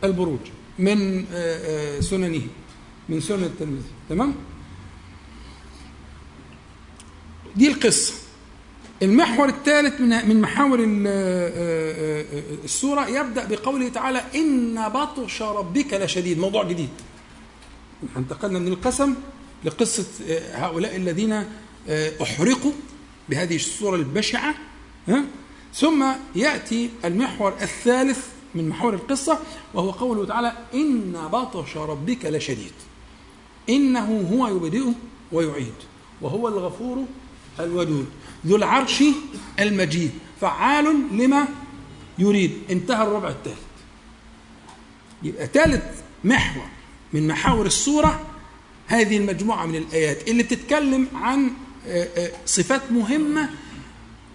البروج من آه، سننه من سنن الترمذي. تمام؟ دي القصة. المحور الثالث من من محاور آه، آه، آه، السورة يبدأ بقوله تعالى إن بطش ربك لشديد. موضوع جديد. انتقلنا من القسم لقصة هؤلاء الذين أحرقوا بهذه الصورة البشعة؟ ثم يأتي المحور الثالث من محور القصة وهو قوله تعالى إن بطش ربك لشديد. إنه هو يبدئ ويعيد وهو الغفور الودود. ذو العرش المجيد. فعال لما يريد. انتهى الربع الثالث. يبقى ثالث محور من محاور السورة هذه المجموعة من الآيات اللي بتتكلم عن آه، آه، صفات مهمة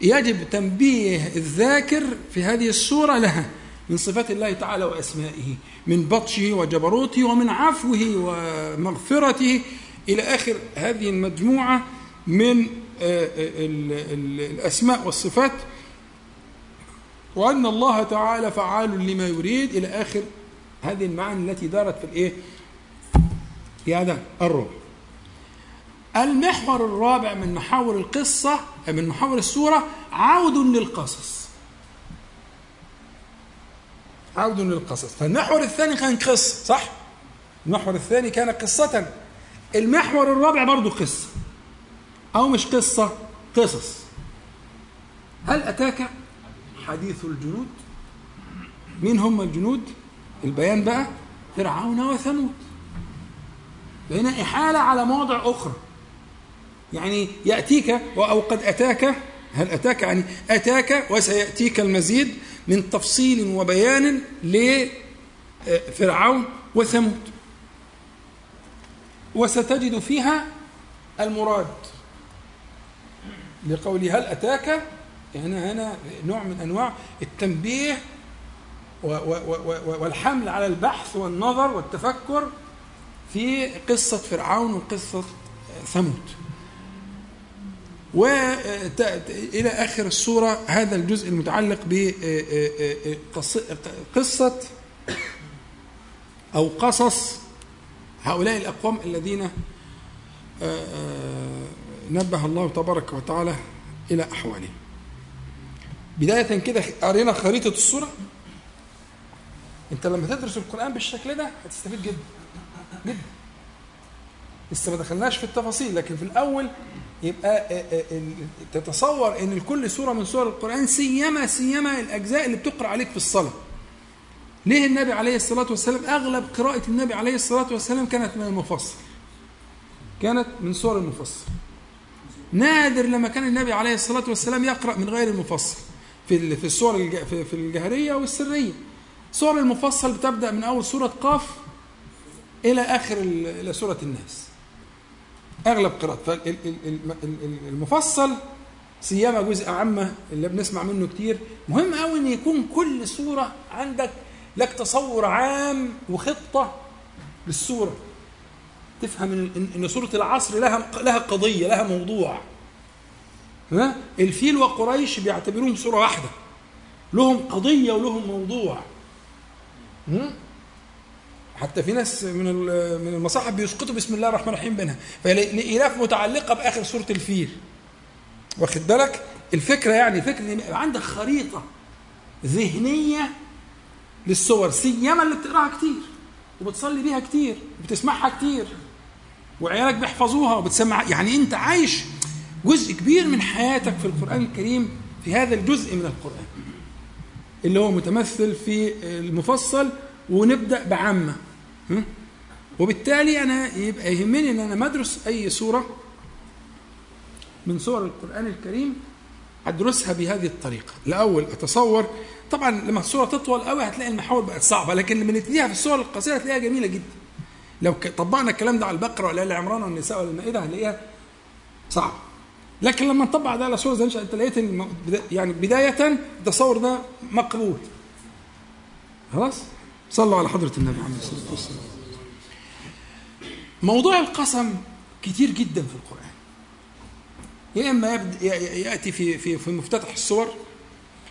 يجب تنبيه الذاكر في هذه السورة لها من صفات الله تعالى وأسمائه من بطشه وجبروته ومن عفوه ومغفرته. إلى آخر هذه المجموعة من الأسماء والصفات وأن الله تعالى فعال لما يريد إلى آخر هذه المعاني التي دارت في الإيه؟ في هذا الربع. المحور الرابع من محاور القصة من محاور السورة عود للقصص. عود للقصص، فالمحور الثاني كان قصة صح؟ المحور الثاني كان قصة. المحور الرابع برضه قصة. أو مش قصة قصص. هل أتاك حديث الجنود؟ مين هم الجنود؟ البيان بقى فرعون وثمود. بين إحالة على مواضع أخرى. يعني يأتيك أو قد أتاك هل أتاك يعني أتاك وسيأتيك المزيد من تفصيل وبيان لفرعون وثمود وستجد فيها المراد لقوله هل أتاك؟ هنا هنا نوع من أنواع التنبيه والحمل على البحث والنظر والتفكر في قصة فرعون وقصة ثمود. وإلى آخر السورة هذا الجزء المتعلق بقصة أو قصص هؤلاء الأقوام الذين آه، آه، نبه الله تبارك وتعالى إلى أحوالهم بداية كده قرينا خريطة الصورة أنت لما تدرس القرآن بالشكل ده هتستفيد جدا جدا لسه ما دخلناش في التفاصيل لكن في الأول يبقى تتصور إن كل سورة من سور القرآن سيما سيما الأجزاء اللي بتقرأ عليك في الصلاة. ليه النبي عليه الصلاة والسلام أغلب قراءة النبي عليه الصلاة والسلام كانت من المفصل. كانت من سور المفصل. نادر لما كان النبي عليه الصلاة والسلام يقرأ من غير المفصل في في السور الج- في الجهرية والسريه. سور المفصل بتبدأ من أول سورة قاف إلى آخر ال- إلى سورة الناس. أغلب قراءات فالمفصل سيما جزء عامة اللي بنسمع منه كتير مهم قوي إن يكون كل سورة عندك لك تصور عام وخطة للسورة تفهم ان سورة العصر لها لها قضية لها موضوع. ها؟ الفيل وقريش بيعتبروهم سورة واحدة. لهم قضية ولهم موضوع؟ حتى في ناس من من المصاحف بيسقطوا بسم الله الرحمن الرحيم بينها. فالإلاف متعلقة بآخر سورة الفيل. واخد بالك؟ الفكرة يعني يبقى عندك خريطة ذهنية للصور سيما اللي بتقراها كتير وبتصلي بيها كتير وبتسمعها كتير. وعيالك بيحفظوها وبتسمع. يعني انت عايش جزء كبير من حياتك في القرآن الكريم في هذا الجزء من القرآن. اللي هو متمثل في المفصل ونبدأ بعامة؟ وبالتالي أنا يبقى يهمني إن أنا مدرس أي سورة من سور القرآن الكريم أدرسها بهذه الطريقة. الأول أتصور طبعا لما السورة تطول قوي هتلاقي المحاور بقت صعبة لكن لما نبتديها في السور القصيرة هتلاقيها جميلة جدا. لو طبقنا الكلام ده على البقرة ولا عمران والنساء ولا المائده هنلاقيها صعبه لكن لما نطبق ده على سورة زي أنت لقيت يعني بداية التصور ده مقبول. خلاص؟ صلوا على حضرة النبي عليه الصلاة والسلام. موضوع القسم كتير جدا في القرآن. يا إما يبد- ي- ي- يأتي في في في مفتتح السور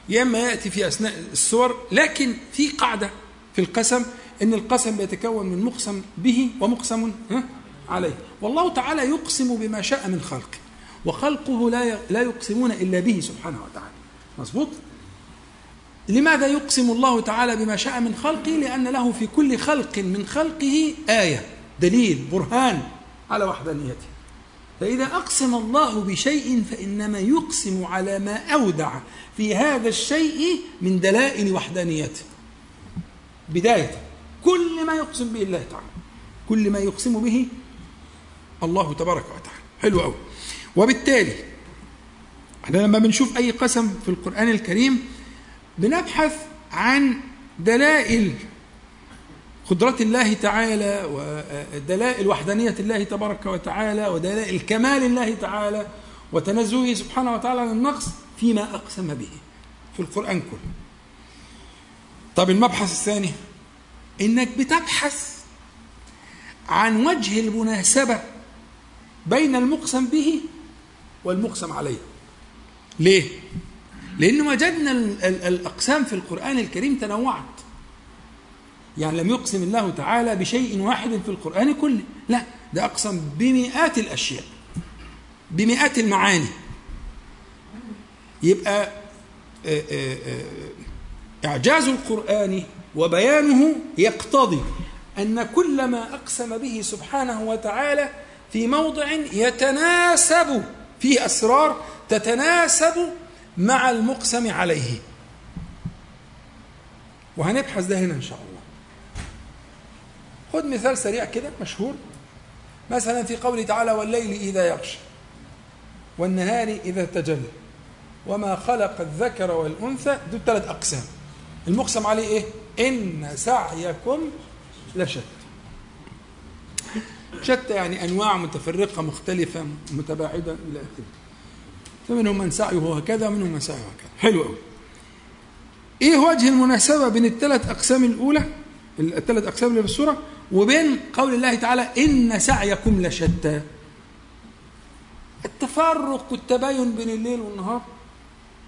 يا إما يأتي في أثناء السور لكن في قاعدة في القسم إن القسم بيتكون من مقسم به ومقسم عليه. والله تعالى يقسم بما شاء من خلقه وخلقه لا لا يقسمون إلا به سبحانه وتعالى. مظبوط؟ لماذا يقسم الله تعالى بما شاء من خلقه؟ لأن له في كل خلق من خلقه آية دليل برهان على وحدانيته. فإذا أقسم الله بشيء فإنما يقسم على ما أودع في هذا الشيء من دلائل وحدانيته. بداية. كل ما يقسم به الله تعالى كل ما يقسم به الله تبارك وتعالى. حلو قوي وبالتالي إحنا لما بنشوف أي قسم في القرآن الكريم بنبحث عن دلائل قدرة الله تعالى ودلائل وحدانية الله تبارك وتعالى ودلائل كمال الله تعالى وتنزهه سبحانه وتعالى عن النقص فيما أقسم به في القرآن كله. طب المبحث الثاني إنك بتبحث عن وجه المناسبة بين المقسم به والمقسم عليه. ليه؟ لأن وجدنا ال- ال- الأقسام في القرآن الكريم تنوعت. يعني لم يقسم الله تعالى بشيء واحد في القرآن كله. لا ده أقسم بمئات الأشياء بمئات المعاني. يبقى آه، آه، آه، إعجاز القرآن وبيانه يقتضي أن كل ما أقسم به سبحانه وتعالى في موضع يتناسب فيه أسرار تتناسب مع المقسم عليه. وهنبحث ده هنا إن شاء الله. خد مثال سريع كده مشهور. مثلا في قوله تعالى والليل إذا يغشى والنهار إذا تجلى وما خلق الذكر والأنثى دول ثلاث أقسام. المقسم عليه إيه؟ إن سعيكم لشتى. شتى يعني أنواع متفرقة مختلفة متباعدة إلى آخره. فمنهم من سعيه هكذا ومنهم من سعيه هكذا. حلو قوي إيه وجه المناسبة بين الثلاث أقسام الأولى؟ الثلاث أقسام اللي في السورة؟ وبين قول الله تعالى إن سعيكم لشتى. التفرق والتباين بين الليل والنهار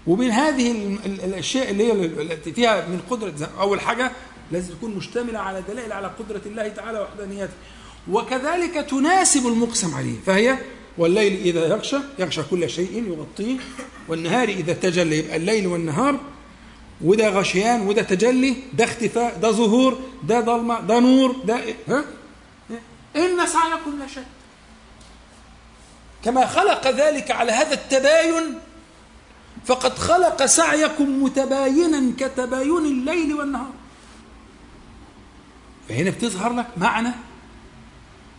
وبين هذه ال- ال- الأشياء اللي هي التي فيها من قدرة أول حاجة لازم تكون مشتملة على دلائل على قدرة الله تعالى وحدانيته وكذلك تناسب المقسم عليه فهي والليل إذا يغشى يغشى كل شيء يغطيه والنهار إذا تجلى يبقى الليل والنهار وده غشيان وده تجلي ده اختفاء ده ظهور ده ضلمه ده نور ده ها؟ إن سعيكم لشتى. كما خلق ذلك على هذا التباين فقد خلق سعيكم متباينا كتباين الليل والنهار. فهنا بتظهر لك معنى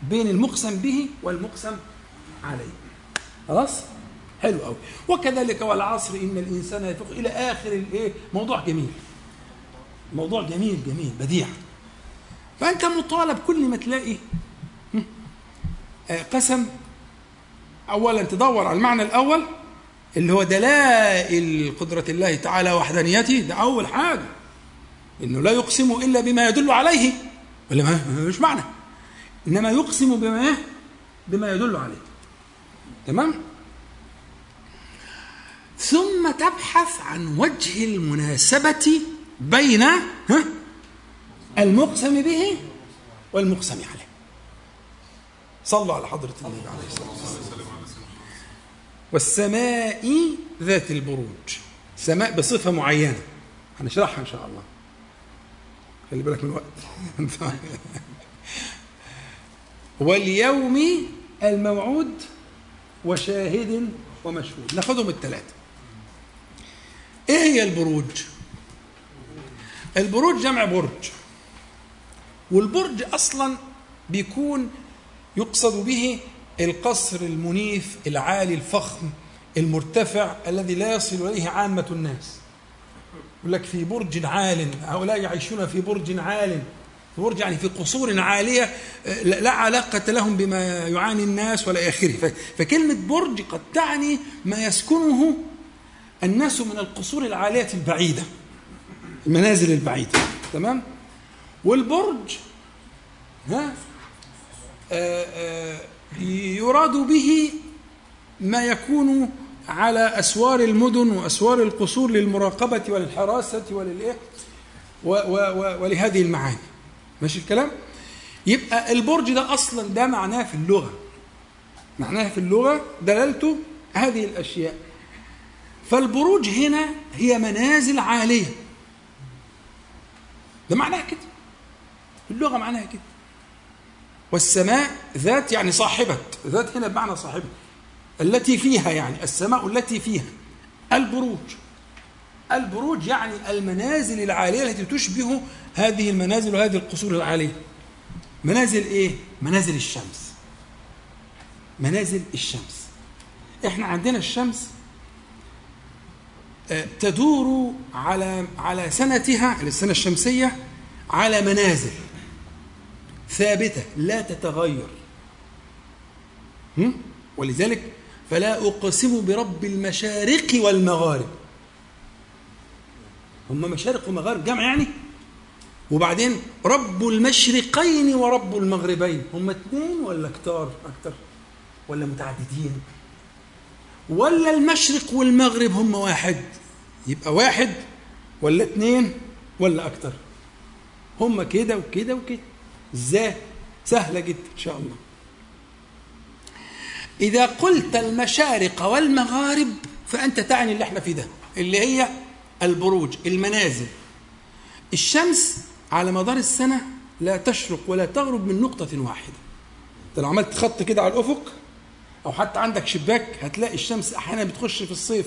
بين المقسم به والمقسم عليه. خلاص؟ حلو قوي وكذلك والعصر إن الإنسان يفوق. إلى آخر الايه موضوع جميل. موضوع جميل جميل بديع. فأنت مطالب كل ما تلاقي آه، قسم. اولا تدور على المعنى الأول. اللي هو دلائل قدرة الله تعالى وحدانيته ده أول حاجة. إنه لا يقسم إلا بما يدل عليه. ولا ما؟ مش معنى. إنما يقسم بما بما يدل عليه. تمام؟ ثم تبحث عن وجه المناسبة بين ها؟ المقسم به والمقسم عليه. صلوا على حضرة النبي عليه الصلاة والسلام. والسماء ذات البروج. سماء بصفة معينة. هنشرحها إن شاء الله. خلي بالك من الوقت. واليوم الموعود وشاهد ومشهود. ناخدهم الثلاثة إيه هي البروج؟ البروج جمع برج. والبرج أصلا بيكون يقصد به القصر المنيف العالي الفخم المرتفع الذي لا يصل إليه عامة الناس. يقول لك في برج عال هؤلاء يعيشون في برج عال في برج يعني في قصور عالية لا لا علاقة لهم بما يعاني الناس ولا اخره فكلمة برج قد تعني ما يسكنه الناس من القصور العالية البعيدة المنازل البعيدة. تمام؟ والبرج ها؟ آه، آه، يراد به ما يكون على أسوار المدن وأسوار القصور للمراقبة وللحراسة وللإيه؟ و- و- و- ولهذه المعاني. ماشي الكلام؟ يبقى البرج ده أصلا ده معناه في اللغة. معناه في اللغة دلالته هذه الأشياء. فالبروج هنا هي منازل عالية. ده معناها كده. في اللغة معناها كده. والسماء ذات يعني صاحبة. ذات هنا بمعنى صاحبة. التي فيها يعني السماء التي فيها. البروج. البروج يعني المنازل العالية التي تشبه هذه المنازل وهذه القصور العالية. منازل إيه؟ منازل الشمس. منازل الشمس. إحنا عندنا الشمس آه، تدور على على سنتها السنة الشمسية على منازل. ثابتة لا تتغير؟ ولذلك فلا أقسم برب المشارق والمغارب. هم مشارق ومغارب جمع يعني؟ وبعدين رب المشرقين ورب المغربين. هم اثنين ولا كتار أكتر؟ ولا متعددين؟ ولا المشرق والمغرب هم واحد؟ يبقى واحد ولا اثنين ولا أكتر؟ هم كده وكده وكده. إزاي سهله جدا ان شاء الله. إذا قلت المشارق والمغارب فأنت تعني اللي إحنا فيه ده اللي هي البروج المنازل. الشمس على مدار السنة لا تشرق ولا تغرب من نقطة واحدة. أنت لو عملت خط كده على الأفق أو حتى عندك شباك هتلاقي الشمس أحيانا بتخش في الصيف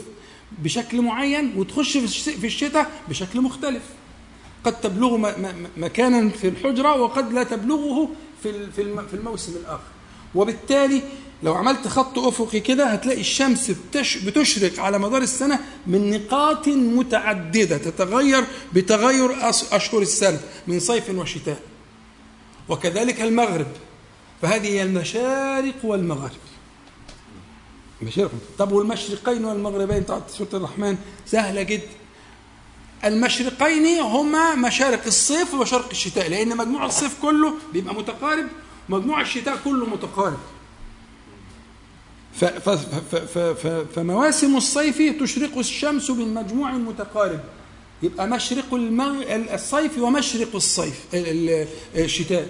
بشكل معين وتخش في الش- في الشتاء بشكل مختلف. قد تبلغ مكانا في الحجرة وقد لا تبلغه في في الم- في الموسم الآخر. وبالتالي لو عملت خط أفقي كده هتلاقي الشمس بتش بتشرق على مدار السنة من نقاط متعددة تتغير بتغير أشهر السنة من صيف وشتاء. وكذلك المغرب. فهذه هي المشارق والمغارب مشارق. طب والمشرقين والمغربين بتاعت سورة الرحمن سهلة جدا. المشرقين هما مشارق الصيف ومشارق الشتاء لأن مجموع الصيف كله بيبقى متقارب ومجموع الشتاء كله متقارب. فمواسم الصيف تشرق الشمس من مجموع متقارب يبقى مشرق. الصيف ومشرق الصيف ال- ال- الشتاء.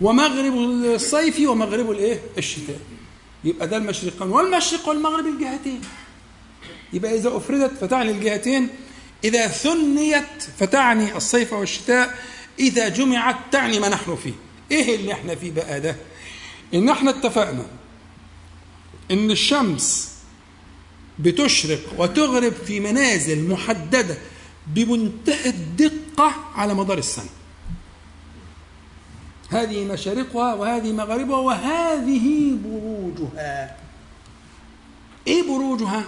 ومغرب الصيف ومغرب الايه؟ الشتاء. يبقى ده المشرقان والمشرق والمغرب الجهتين. يبقى إذا أفردت فتعني الجهتين إذا ثنيت فتعني الصيف والشتاء إذا جمعت تعني ما نحن فيه. إيه اللي إحنا فيه بقى ده؟ إن إحنا اتفقنا إن الشمس بتشرق وتغرب في منازل محددة بمنتهى الدقة على مدار السنة. هذه مشارقها وهذه مغاربها وهذه بروجها. إيه بروجها؟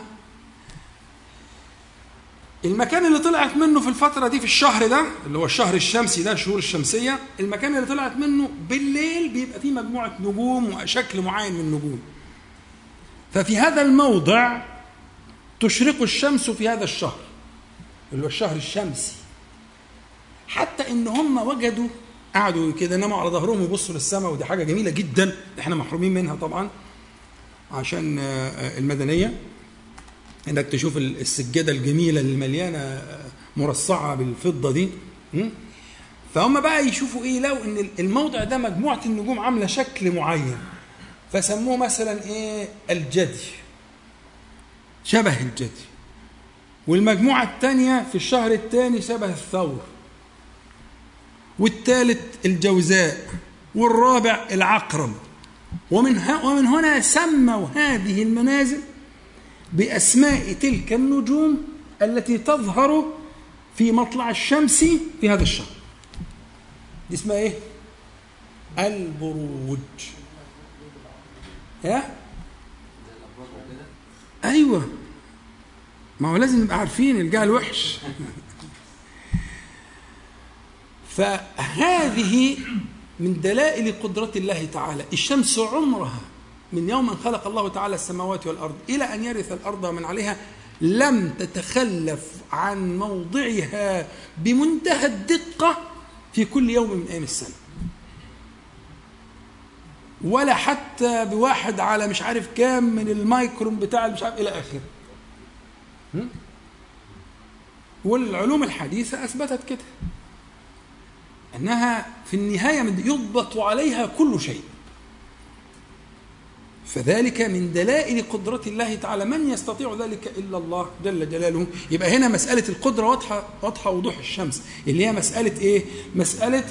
المكان اللي طلعت منه في الفترة دي في الشهر ده اللي هو الشهر الشمسي ده الشهور الشمسية المكان اللي طلعت منه بالليل بيبقى فيه مجموعة نجوم وشكل معين من النجوم. ففي هذا الموضع تشرق الشمس في هذا الشهر اللي هو الشهر الشمسي. حتى إن هم وجدوا قعدوا كده ناموا على ظهرهم ويبصوا للسماء ودي حاجة جميلة جدا إحنا محرومين منها طبعا عشان آه، آه، المدنية. انك تشوف ال- السجادة الجميلة اللي مليانه آه، مرصعة بالفضة دي? فهم بقى يشوفوا إيه؟ لو إن الموضع ده مجموعة النجوم عاملة شكل معين فسموه مثلا إيه؟ الجدي. شبه الجدي. والمجموعة الثانية في الشهر الثاني شبه الثور. والثالث الجوزاء والرابع العقرب. ومن, ومن هنا سموا هذه المنازل بأسماء تلك النجوم التي تظهر في مطلع الشمس في هذا الشهر. دي اسمها إيه؟ البروج. ها؟ أيوه. ما هو لازم نبقى عارفين الجهل وحش فهذه من دلائل قدرة الله تعالى. الشمس عمرها. من يوم أن خلق الله تعالى السماوات والأرض إلى أن يرث الأرض ومن عليها لم تتخلف عن موضعها بمنتهى الدقة في كل يوم من أيام السنة. ولا حتى بواحد على مش عارف كام من المايكرون بتاع مش عارف إلى آخره? والعلوم الحديثة أثبتت كده. أنها في النهاية يضبط عليها كل شيء. فذلك من دلائل قدرة الله تعالى. من يستطيع ذلك إلا الله جل جلاله؟ يبقى هنا مسألة القدرة واضحة واضحة وضوح الشمس. اللي هي مسألة إيه؟ مسألة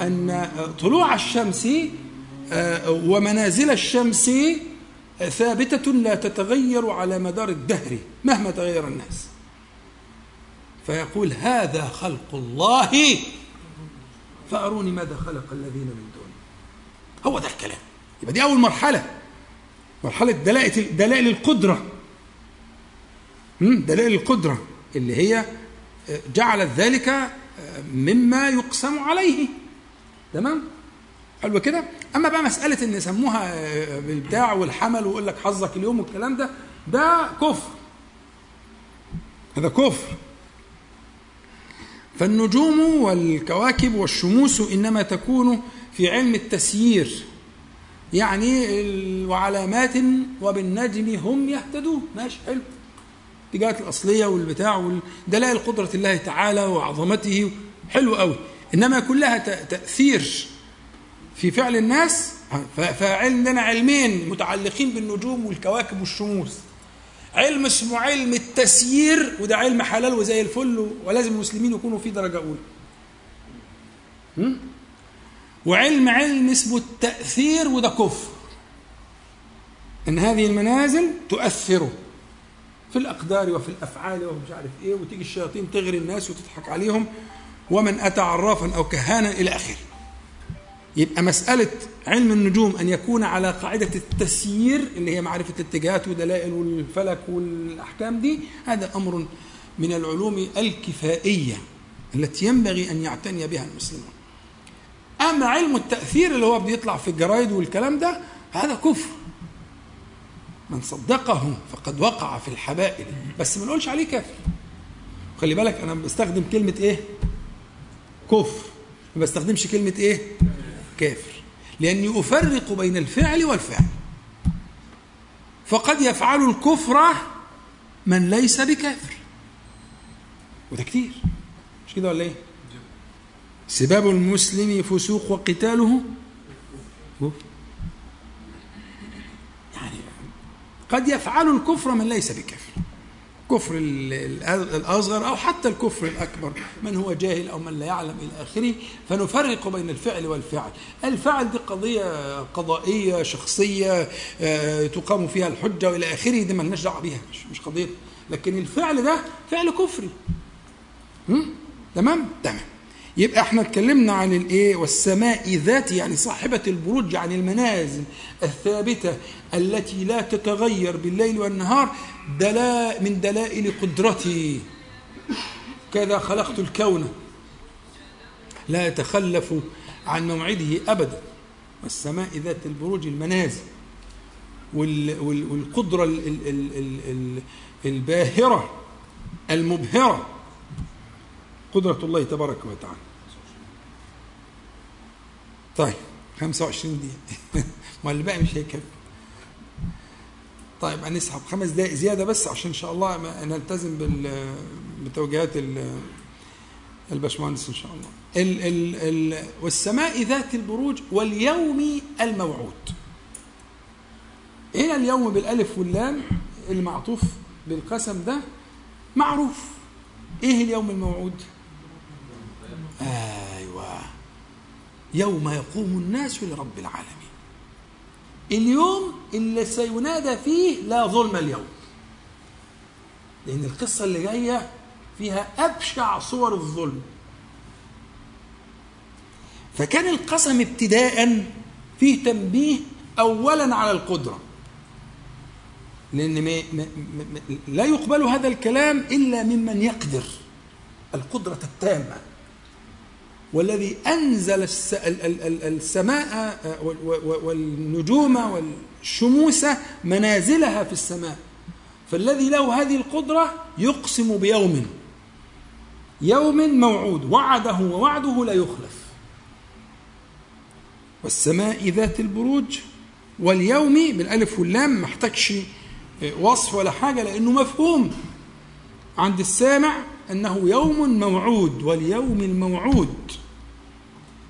أن طلوع الشمس آه، ومنازل الشمس ثابتة لا تتغير على مدار الدهر مهما تغير الناس. فيقول هذا خلق الله. فأروني ماذا خلق الذين من دونه هو ده الكلام. يبقى دي أول مرحلة. مرحلة دلائل دلائل القدرة. دلائل القدرة اللي هي آه، جعلت ذلك آه، مما يقسم عليه. تمام؟ حلو كده؟ أما بقى مسألة إن يسموها آه، بالبتاع والحمل ويقول لك حظك اليوم والكلام ده ده كفر. هذا كفر. فالنجوم والكواكب والشموس إنما تكون في علم التسيير. يعني وعلامات وبالنجم هم يهتدون. ماشي حلو. الاتجاهات الأصلية والبتاع ودلائل قدرة الله تعالى وعظمته. حلو قوي إنما كلها تأثير في فعل الناس. فعندنا علمين متعلقين بالنجوم والكواكب والشموس. علم اسمه علم التسيير وده علم حلال وزي الفل ولازم المسلمين يكونوا فيه درجة أولى؟ وعلم علم اسمه التأثير وده كفر. إن هذه المنازل تؤثر في الأقدار وفي الأفعال ومش عارف إيه وتيجي الشياطين تغري الناس وتضحك عليهم ومن أتى عرافا أو كهانا إلى آخره. يبقى مسألة علم النجوم أن يكون على قاعدة التسيير اللي هي معرفة الاتجاهات ودلائل والفلك والأحكام دي هذا أمر من العلوم الكفائية التي ينبغي أن يعتني بها المسلمون. أما علم التأثير اللي هو بيطلع في الجرايد والكلام ده هذا كفر. من صدقه فقد وقع في الحبائل. بس ما نقولش عليه كافر خلي بالك أنا بستخدم كلمة إيه؟ كفر. ما بستخدمش كلمة إيه؟ كافر. لأني أفرق بين الفعل والفعل. فقد يفعل الكفر من ليس بكافر. وده كتير. مش كده ولا إيه؟ سباب المسلم فسوق وقتاله. يعني قد يفعل الكفر من ليس بكافر كفر ال- ال- الأصغر أو حتى الكفر الأكبر من هو جاهل أو من لا يعلم إلى آخره فنفرق بين الفعل والفعل الفعل دي قضية قضائية شخصية آه، تقام فيها الحجة وإلى آخره دي مالناش دعوة بيها مش, مش قضية. لكن الفعل ده فعل كفري؟ تمام؟ تمام. يبقى إحنا اتكلمنا عن الايه؟ والسماء ذات يعني صاحبة البروج يعني المنازل الثابتة التي لا تتغير بالليل والنهار دلا من دلائل قدرتي. كذا خلقت الكون. لا يتخلف عن موعده أبدا. والسماء ذات البروج المنازل. وال وال والقدرة ال ال ال ال ال الباهرة المبهرة. قدرة الله تبارك وتعالى. طيب 25 دقيقة. ما اللي باقي مش هيكفي. طيب هنسحب خمس دقائق زيادة بس عشان إن شاء الله نلتزم بتوجيهات ال- الباشمهندس إن شاء الله. ال ال ال والسماء ذات البروج واليوم الموعود. هنا اليوم بالألف واللام المعطوف بالقسم ده معروف. إيه اليوم الموعود؟ آيوه. يوم يقوم الناس لرب العالمين. اليوم اللي سينادى فيه لا ظلم اليوم. لأن القصة اللي جاية فيها أبشع صور الظلم. فكان القسم ابتداء فيه تنبيه اولا على القدرة. لأن ما لا يقبل هذا الكلام إلا ممن يقدر. القدرة التامة. والذي أنزل الس- ال- ال- ال- السماء وال- والنجوم والشموس منازلها في السماء. فالذي له هذه القدرة يقسم بيوم. يوم موعود وعده ووعده لا يخلف. والسماء ذات البروج واليوم بالألف واللام ما احتاجش وصف ولا حاجة لأنه مفهوم. عند السامع أنه يوم موعود واليوم الموعود.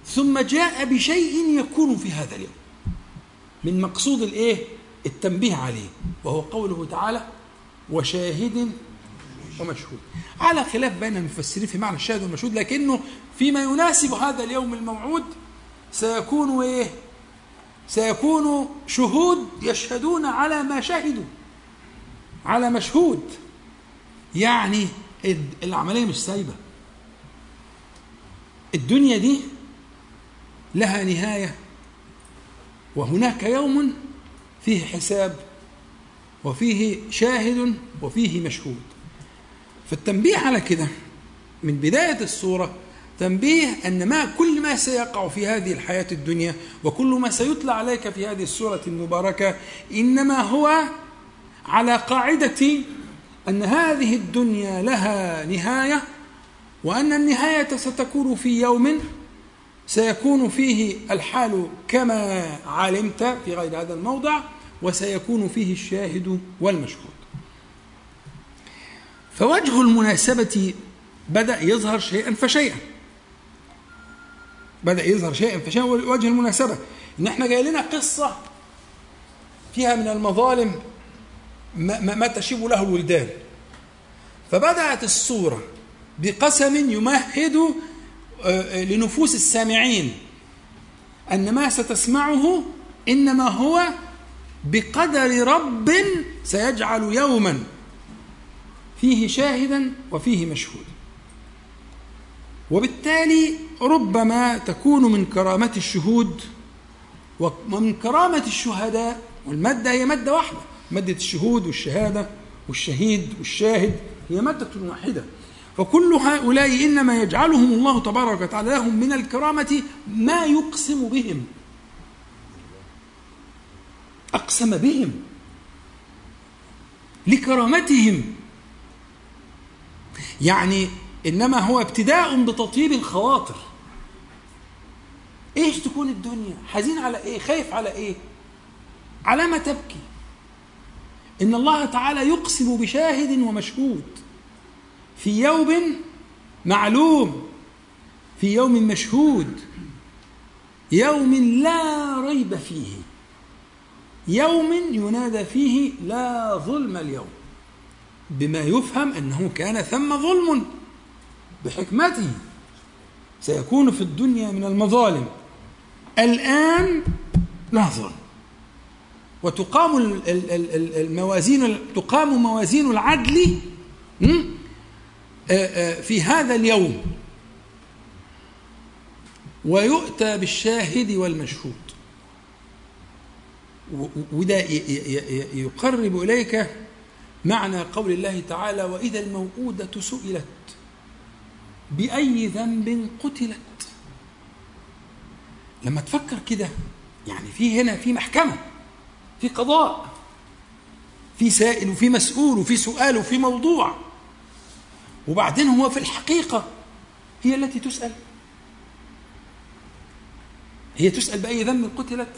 ثم جاء بشيء يكون في هذا اليوم. من مقصود الإيه؟ التنبيه عليه وهو قوله تعالى وشاهد ومشهود. على خلاف بين المفسرين في معنى الشاهد والمشهود لكنه فيما يناسب هذا اليوم الموعود سيكون إيه؟ سيكون شهود يشهدون على ما شهدوا على مشهود. يعني العملية مش سايبة. الدنيا دي لها نهاية. وهناك يوم فيه حساب وفيه شاهد وفيه مشهود. فالتنبيه على كده من بداية السوره تنبيه أن ما كل ما سيقع في هذه الحياة الدنيا وكل ما سيتلى عليك في هذه السوره المباركة إنما هو على قاعدة أن هذه الدنيا لها نهاية وأن النهاية ستكون في يوم سيكون فيه الحال كما علمت في غير هذا الموضع وسيكون فيه الشاهد والمشهود. فوجه المناسبة بدأ يظهر شيئا فشيئا. بدأ يظهر شيئا فشيئا وجه المناسبة. إن إحنا جاي لنا قصة فيها من المظالم ما, ما, تشيب له الولدان. فبدأت الصورة بقسم يمهد لنفوس السامعين أن ما ستسمعه إنما هو بقدر رب سيجعل يوما فيه شاهدا وفيه مشهود. وبالتالي ربما تكون من كرامة الشهود ومن كرامة الشهداء والمادة هي مادة واحدة مادة الشهود والشهادة والشهيد والشاهد هي مادة واحدة. فكل هؤلاء إنما يجعلهم الله تبارك وتعالى لهم من الكرامة ما يقسم بهم. أقسم بهم. لكرامتهم. يعني إنما هو ابتداء بتطيب الخواطر. إيش تكون الدنيا؟ حزين على إيه؟ خايف على إيه؟ على ما تبكي. إن الله تعالى يقسم بشاهد ومشهود. في يوم معلوم في يوم مشهود يوم لا ريب فيه يوم ينادى فيه لا ظلم اليوم. بما يفهم أنه كان ثم ظلم بحكمته سيكون في الدنيا من المظالم. الآن لا ظلم. وتقام الموازين تقام موازين العدل في هذا اليوم ويؤتى بالشاهد والمشهود. وده يقرب إليك معنى قول الله تعالى وإذا الموءودة سئلت بأي ذنب قتلت. لما تفكر كده يعني في هنا في محكمة في قضاء في سائل وفي مسؤول وفي سؤال وفي موضوع. وبعدين هو في الحقيقة هي التي تسأل هي تسأل بأي ذنب قتلت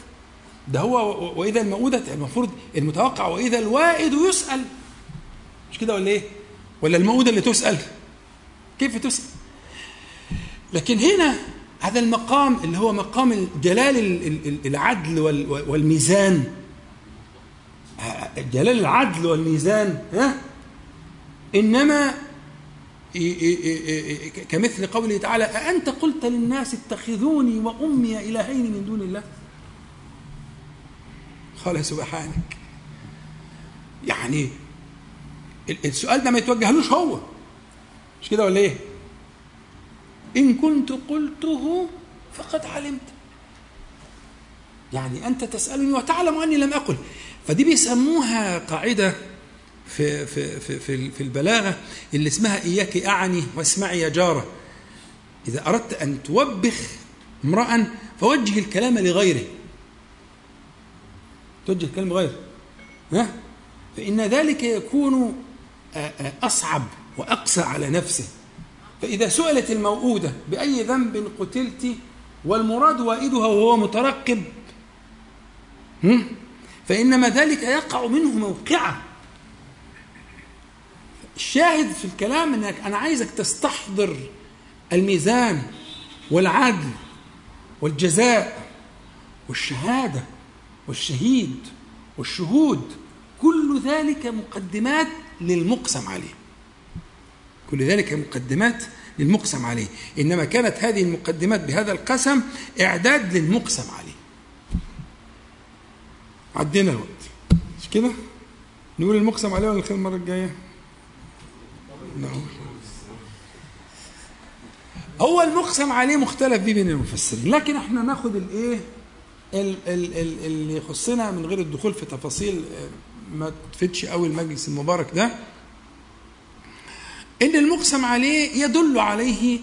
ده هو وإذا الموءودة المفروض المتوقع وإذا الوائد يسأل مش كده ولا إيه؟ ولا الموءودة اللي تسأل؟ كيف تسأل؟ لكن هنا هذا المقام اللي هو مقام جلال العدل والميزان جلال العدل والميزان ها إنما كمثل قوله تعالى أأنت قلت للناس اتخذوني وأمي إلهين من دون الله؟ قال سبحانك. يعني السؤال ده ما يتوجهلوش هو. مش كده ولا إيه؟ إن كنت قلته فقد علمت. يعني أنت تسألني وتعلم أني لم أقل. فدي بيسموها قاعدة في في في في, في البلاغه اللي اسمها إياك أعني واسمعي يا جارة. إذا أردت أن توبخ امرا فوجه الكلام لغيره. توجه الكلام لغيره. ها؟ فإن ذلك يكون أصعب وأقسى على نفسه. فإذا سئلت الموءوده بأي ذنب قتلت والمراد وائدها وهو مترقب فإنما ذلك يقع منه موقعة. الشاهد في الكلام إنك أنا عايزك تستحضر الميزان والعدل والجزاء والشهادة والشهيد والشهود. كل ذلك مقدمات للمقسم عليه. كل ذلك مقدمات للمقسم عليه. إنما كانت هذه المقدمات بهذا القسم إعداد للمقسم عليه. عدينا الوقت. مش كده؟ نقول المقسم عليه ولا المرة الجاية؟ نعم. هو المقسم عليه مختلف فيه بين المفسرين لكن إحنا ناخد الايه اللي يخصنا من غير الدخول في تفاصيل ما تفيدش قوي المجلس المبارك ده إن المقسم عليه يدل عليه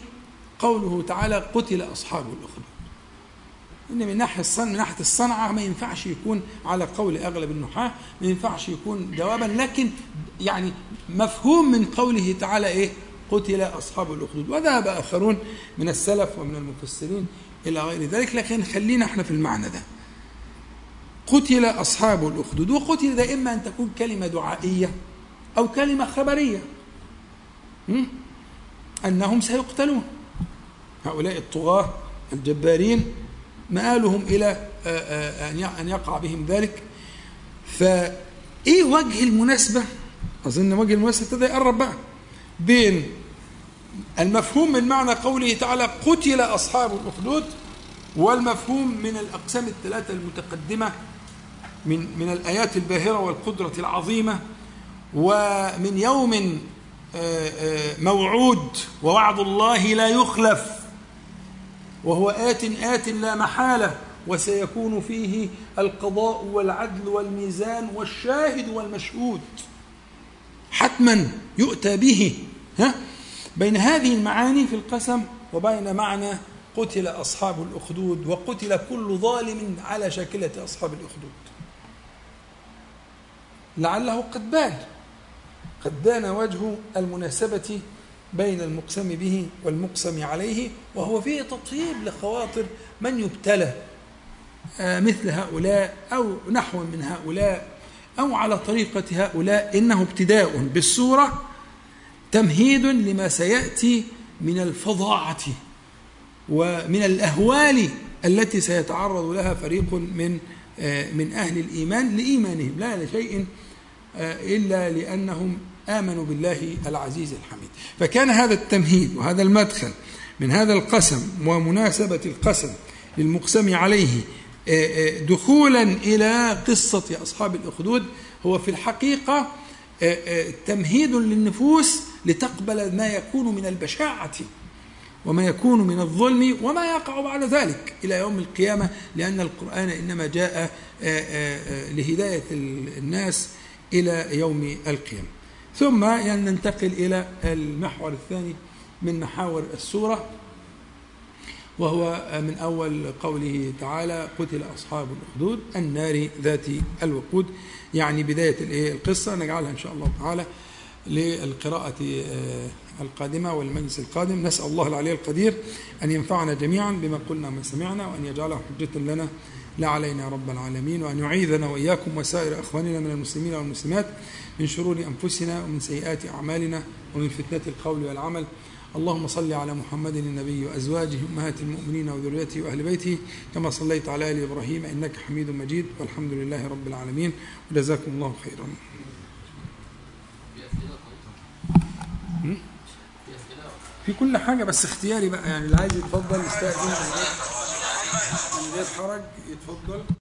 قوله تعالى قتل أصحاب الأخدود. إن من ناحية الصنع من ناحية الصنعة ما ينفعش يكون على قول أغلب النحاة ما ينفعش يكون جوابا لكن يعني مفهوم من قوله تعالى إيه؟ قتل أصحاب الأخدود. وذهب آخرون من السلف ومن المفسرين إلى غير ذلك. لكن خلينا إحنا في المعنى ده. قتل أصحاب الأخدود. وقتل ده إما أن تكون كلمة دعائية أو كلمة خبرية. م? أنهم سيقتلون. هؤلاء الطغاة الجبارين مآلهم إلى آه، آه، أن يقع بهم ذلك. فإيه وجه المناسبة؟ أظن وجه المناسبة ابتدى يقرب بقى بين المفهوم من معنى قوله تعالى قتل أصحاب الأخدود والمفهوم من الأقسام الثلاثة المتقدمة من من الآيات الباهرة والقدرة العظيمة ومن يوم آه، موعود ووعد الله لا يخلف. وهو آت آت لا محالة وسيكون فيه القضاء والعدل والميزان والشاهد والمشهود. حتما يؤتى به ها؟ بين هذه المعاني في القسم وبين معنى قتل أصحاب الأخدود وقتل كل ظالم على شاكلة أصحاب الأخدود. لعله قد بان قد بان وجه المناسبة بين المقسم به والمقسم عليه وهو فيه تطيب لخواطر من يبتلى آه، مثل هؤلاء أو نحو من هؤلاء أو على طريقة هؤلاء. إنه ابتداء بالسورة تمهيد لما سيأتي من الفظاعة ومن الأهوال التي سيتعرض لها فريق من آه، من أهل الإيمان لإيمانهم. لا لشيء آه، إلا لأنهم آمنوا بالله العزيز الحميد. فكان هذا التمهيد وهذا المدخل من هذا القسم ومناسبة القسم للمقسم عليه آه، آه، دخولا إلى قصة أصحاب الأخدود هو في الحقيقة آه، تمهيد للنفوس لتقبل ما يكون من البشاعة وما يكون من الظلم وما يقع بعد ذلك إلى يوم القيامة لأن القرآن إنما جاء لهداية الناس إلى يوم القيامة. ثم يعني ننتقل إلى المحور الثاني من محاور السورة وهو من أول قوله تعالى قتل أصحاب الأخدود النار ذات الوقود يعني بداية؟ القصة نجعلها إن شاء الله تعالى للقراءة آه، القادمة والمجلس القادم نسأل الله العلي القدير أن ينفعنا جميعا بما قلنا ما سمعنا وأن يجعله حجة لنا لا علينا رب العالمين وأن يعيذنا وإياكم وسائر أخواننا من المسلمين والمسلمات من شرور أنفسنا ومن سيئات أعمالنا ومن فتنة القول والعمل. اللهم صل على محمد النبي وأزواجه أمهات المؤمنين وذريته وأهل بيته كما صليت على آل إبراهيم إنك حميد مجيد. والحمد لله رب العالمين. وجزاكم الله خيرا. في كل حاجة بس اختياري بقى. يعني اللي عايز يتفضل يستأذن. من غير حرج يتفضل.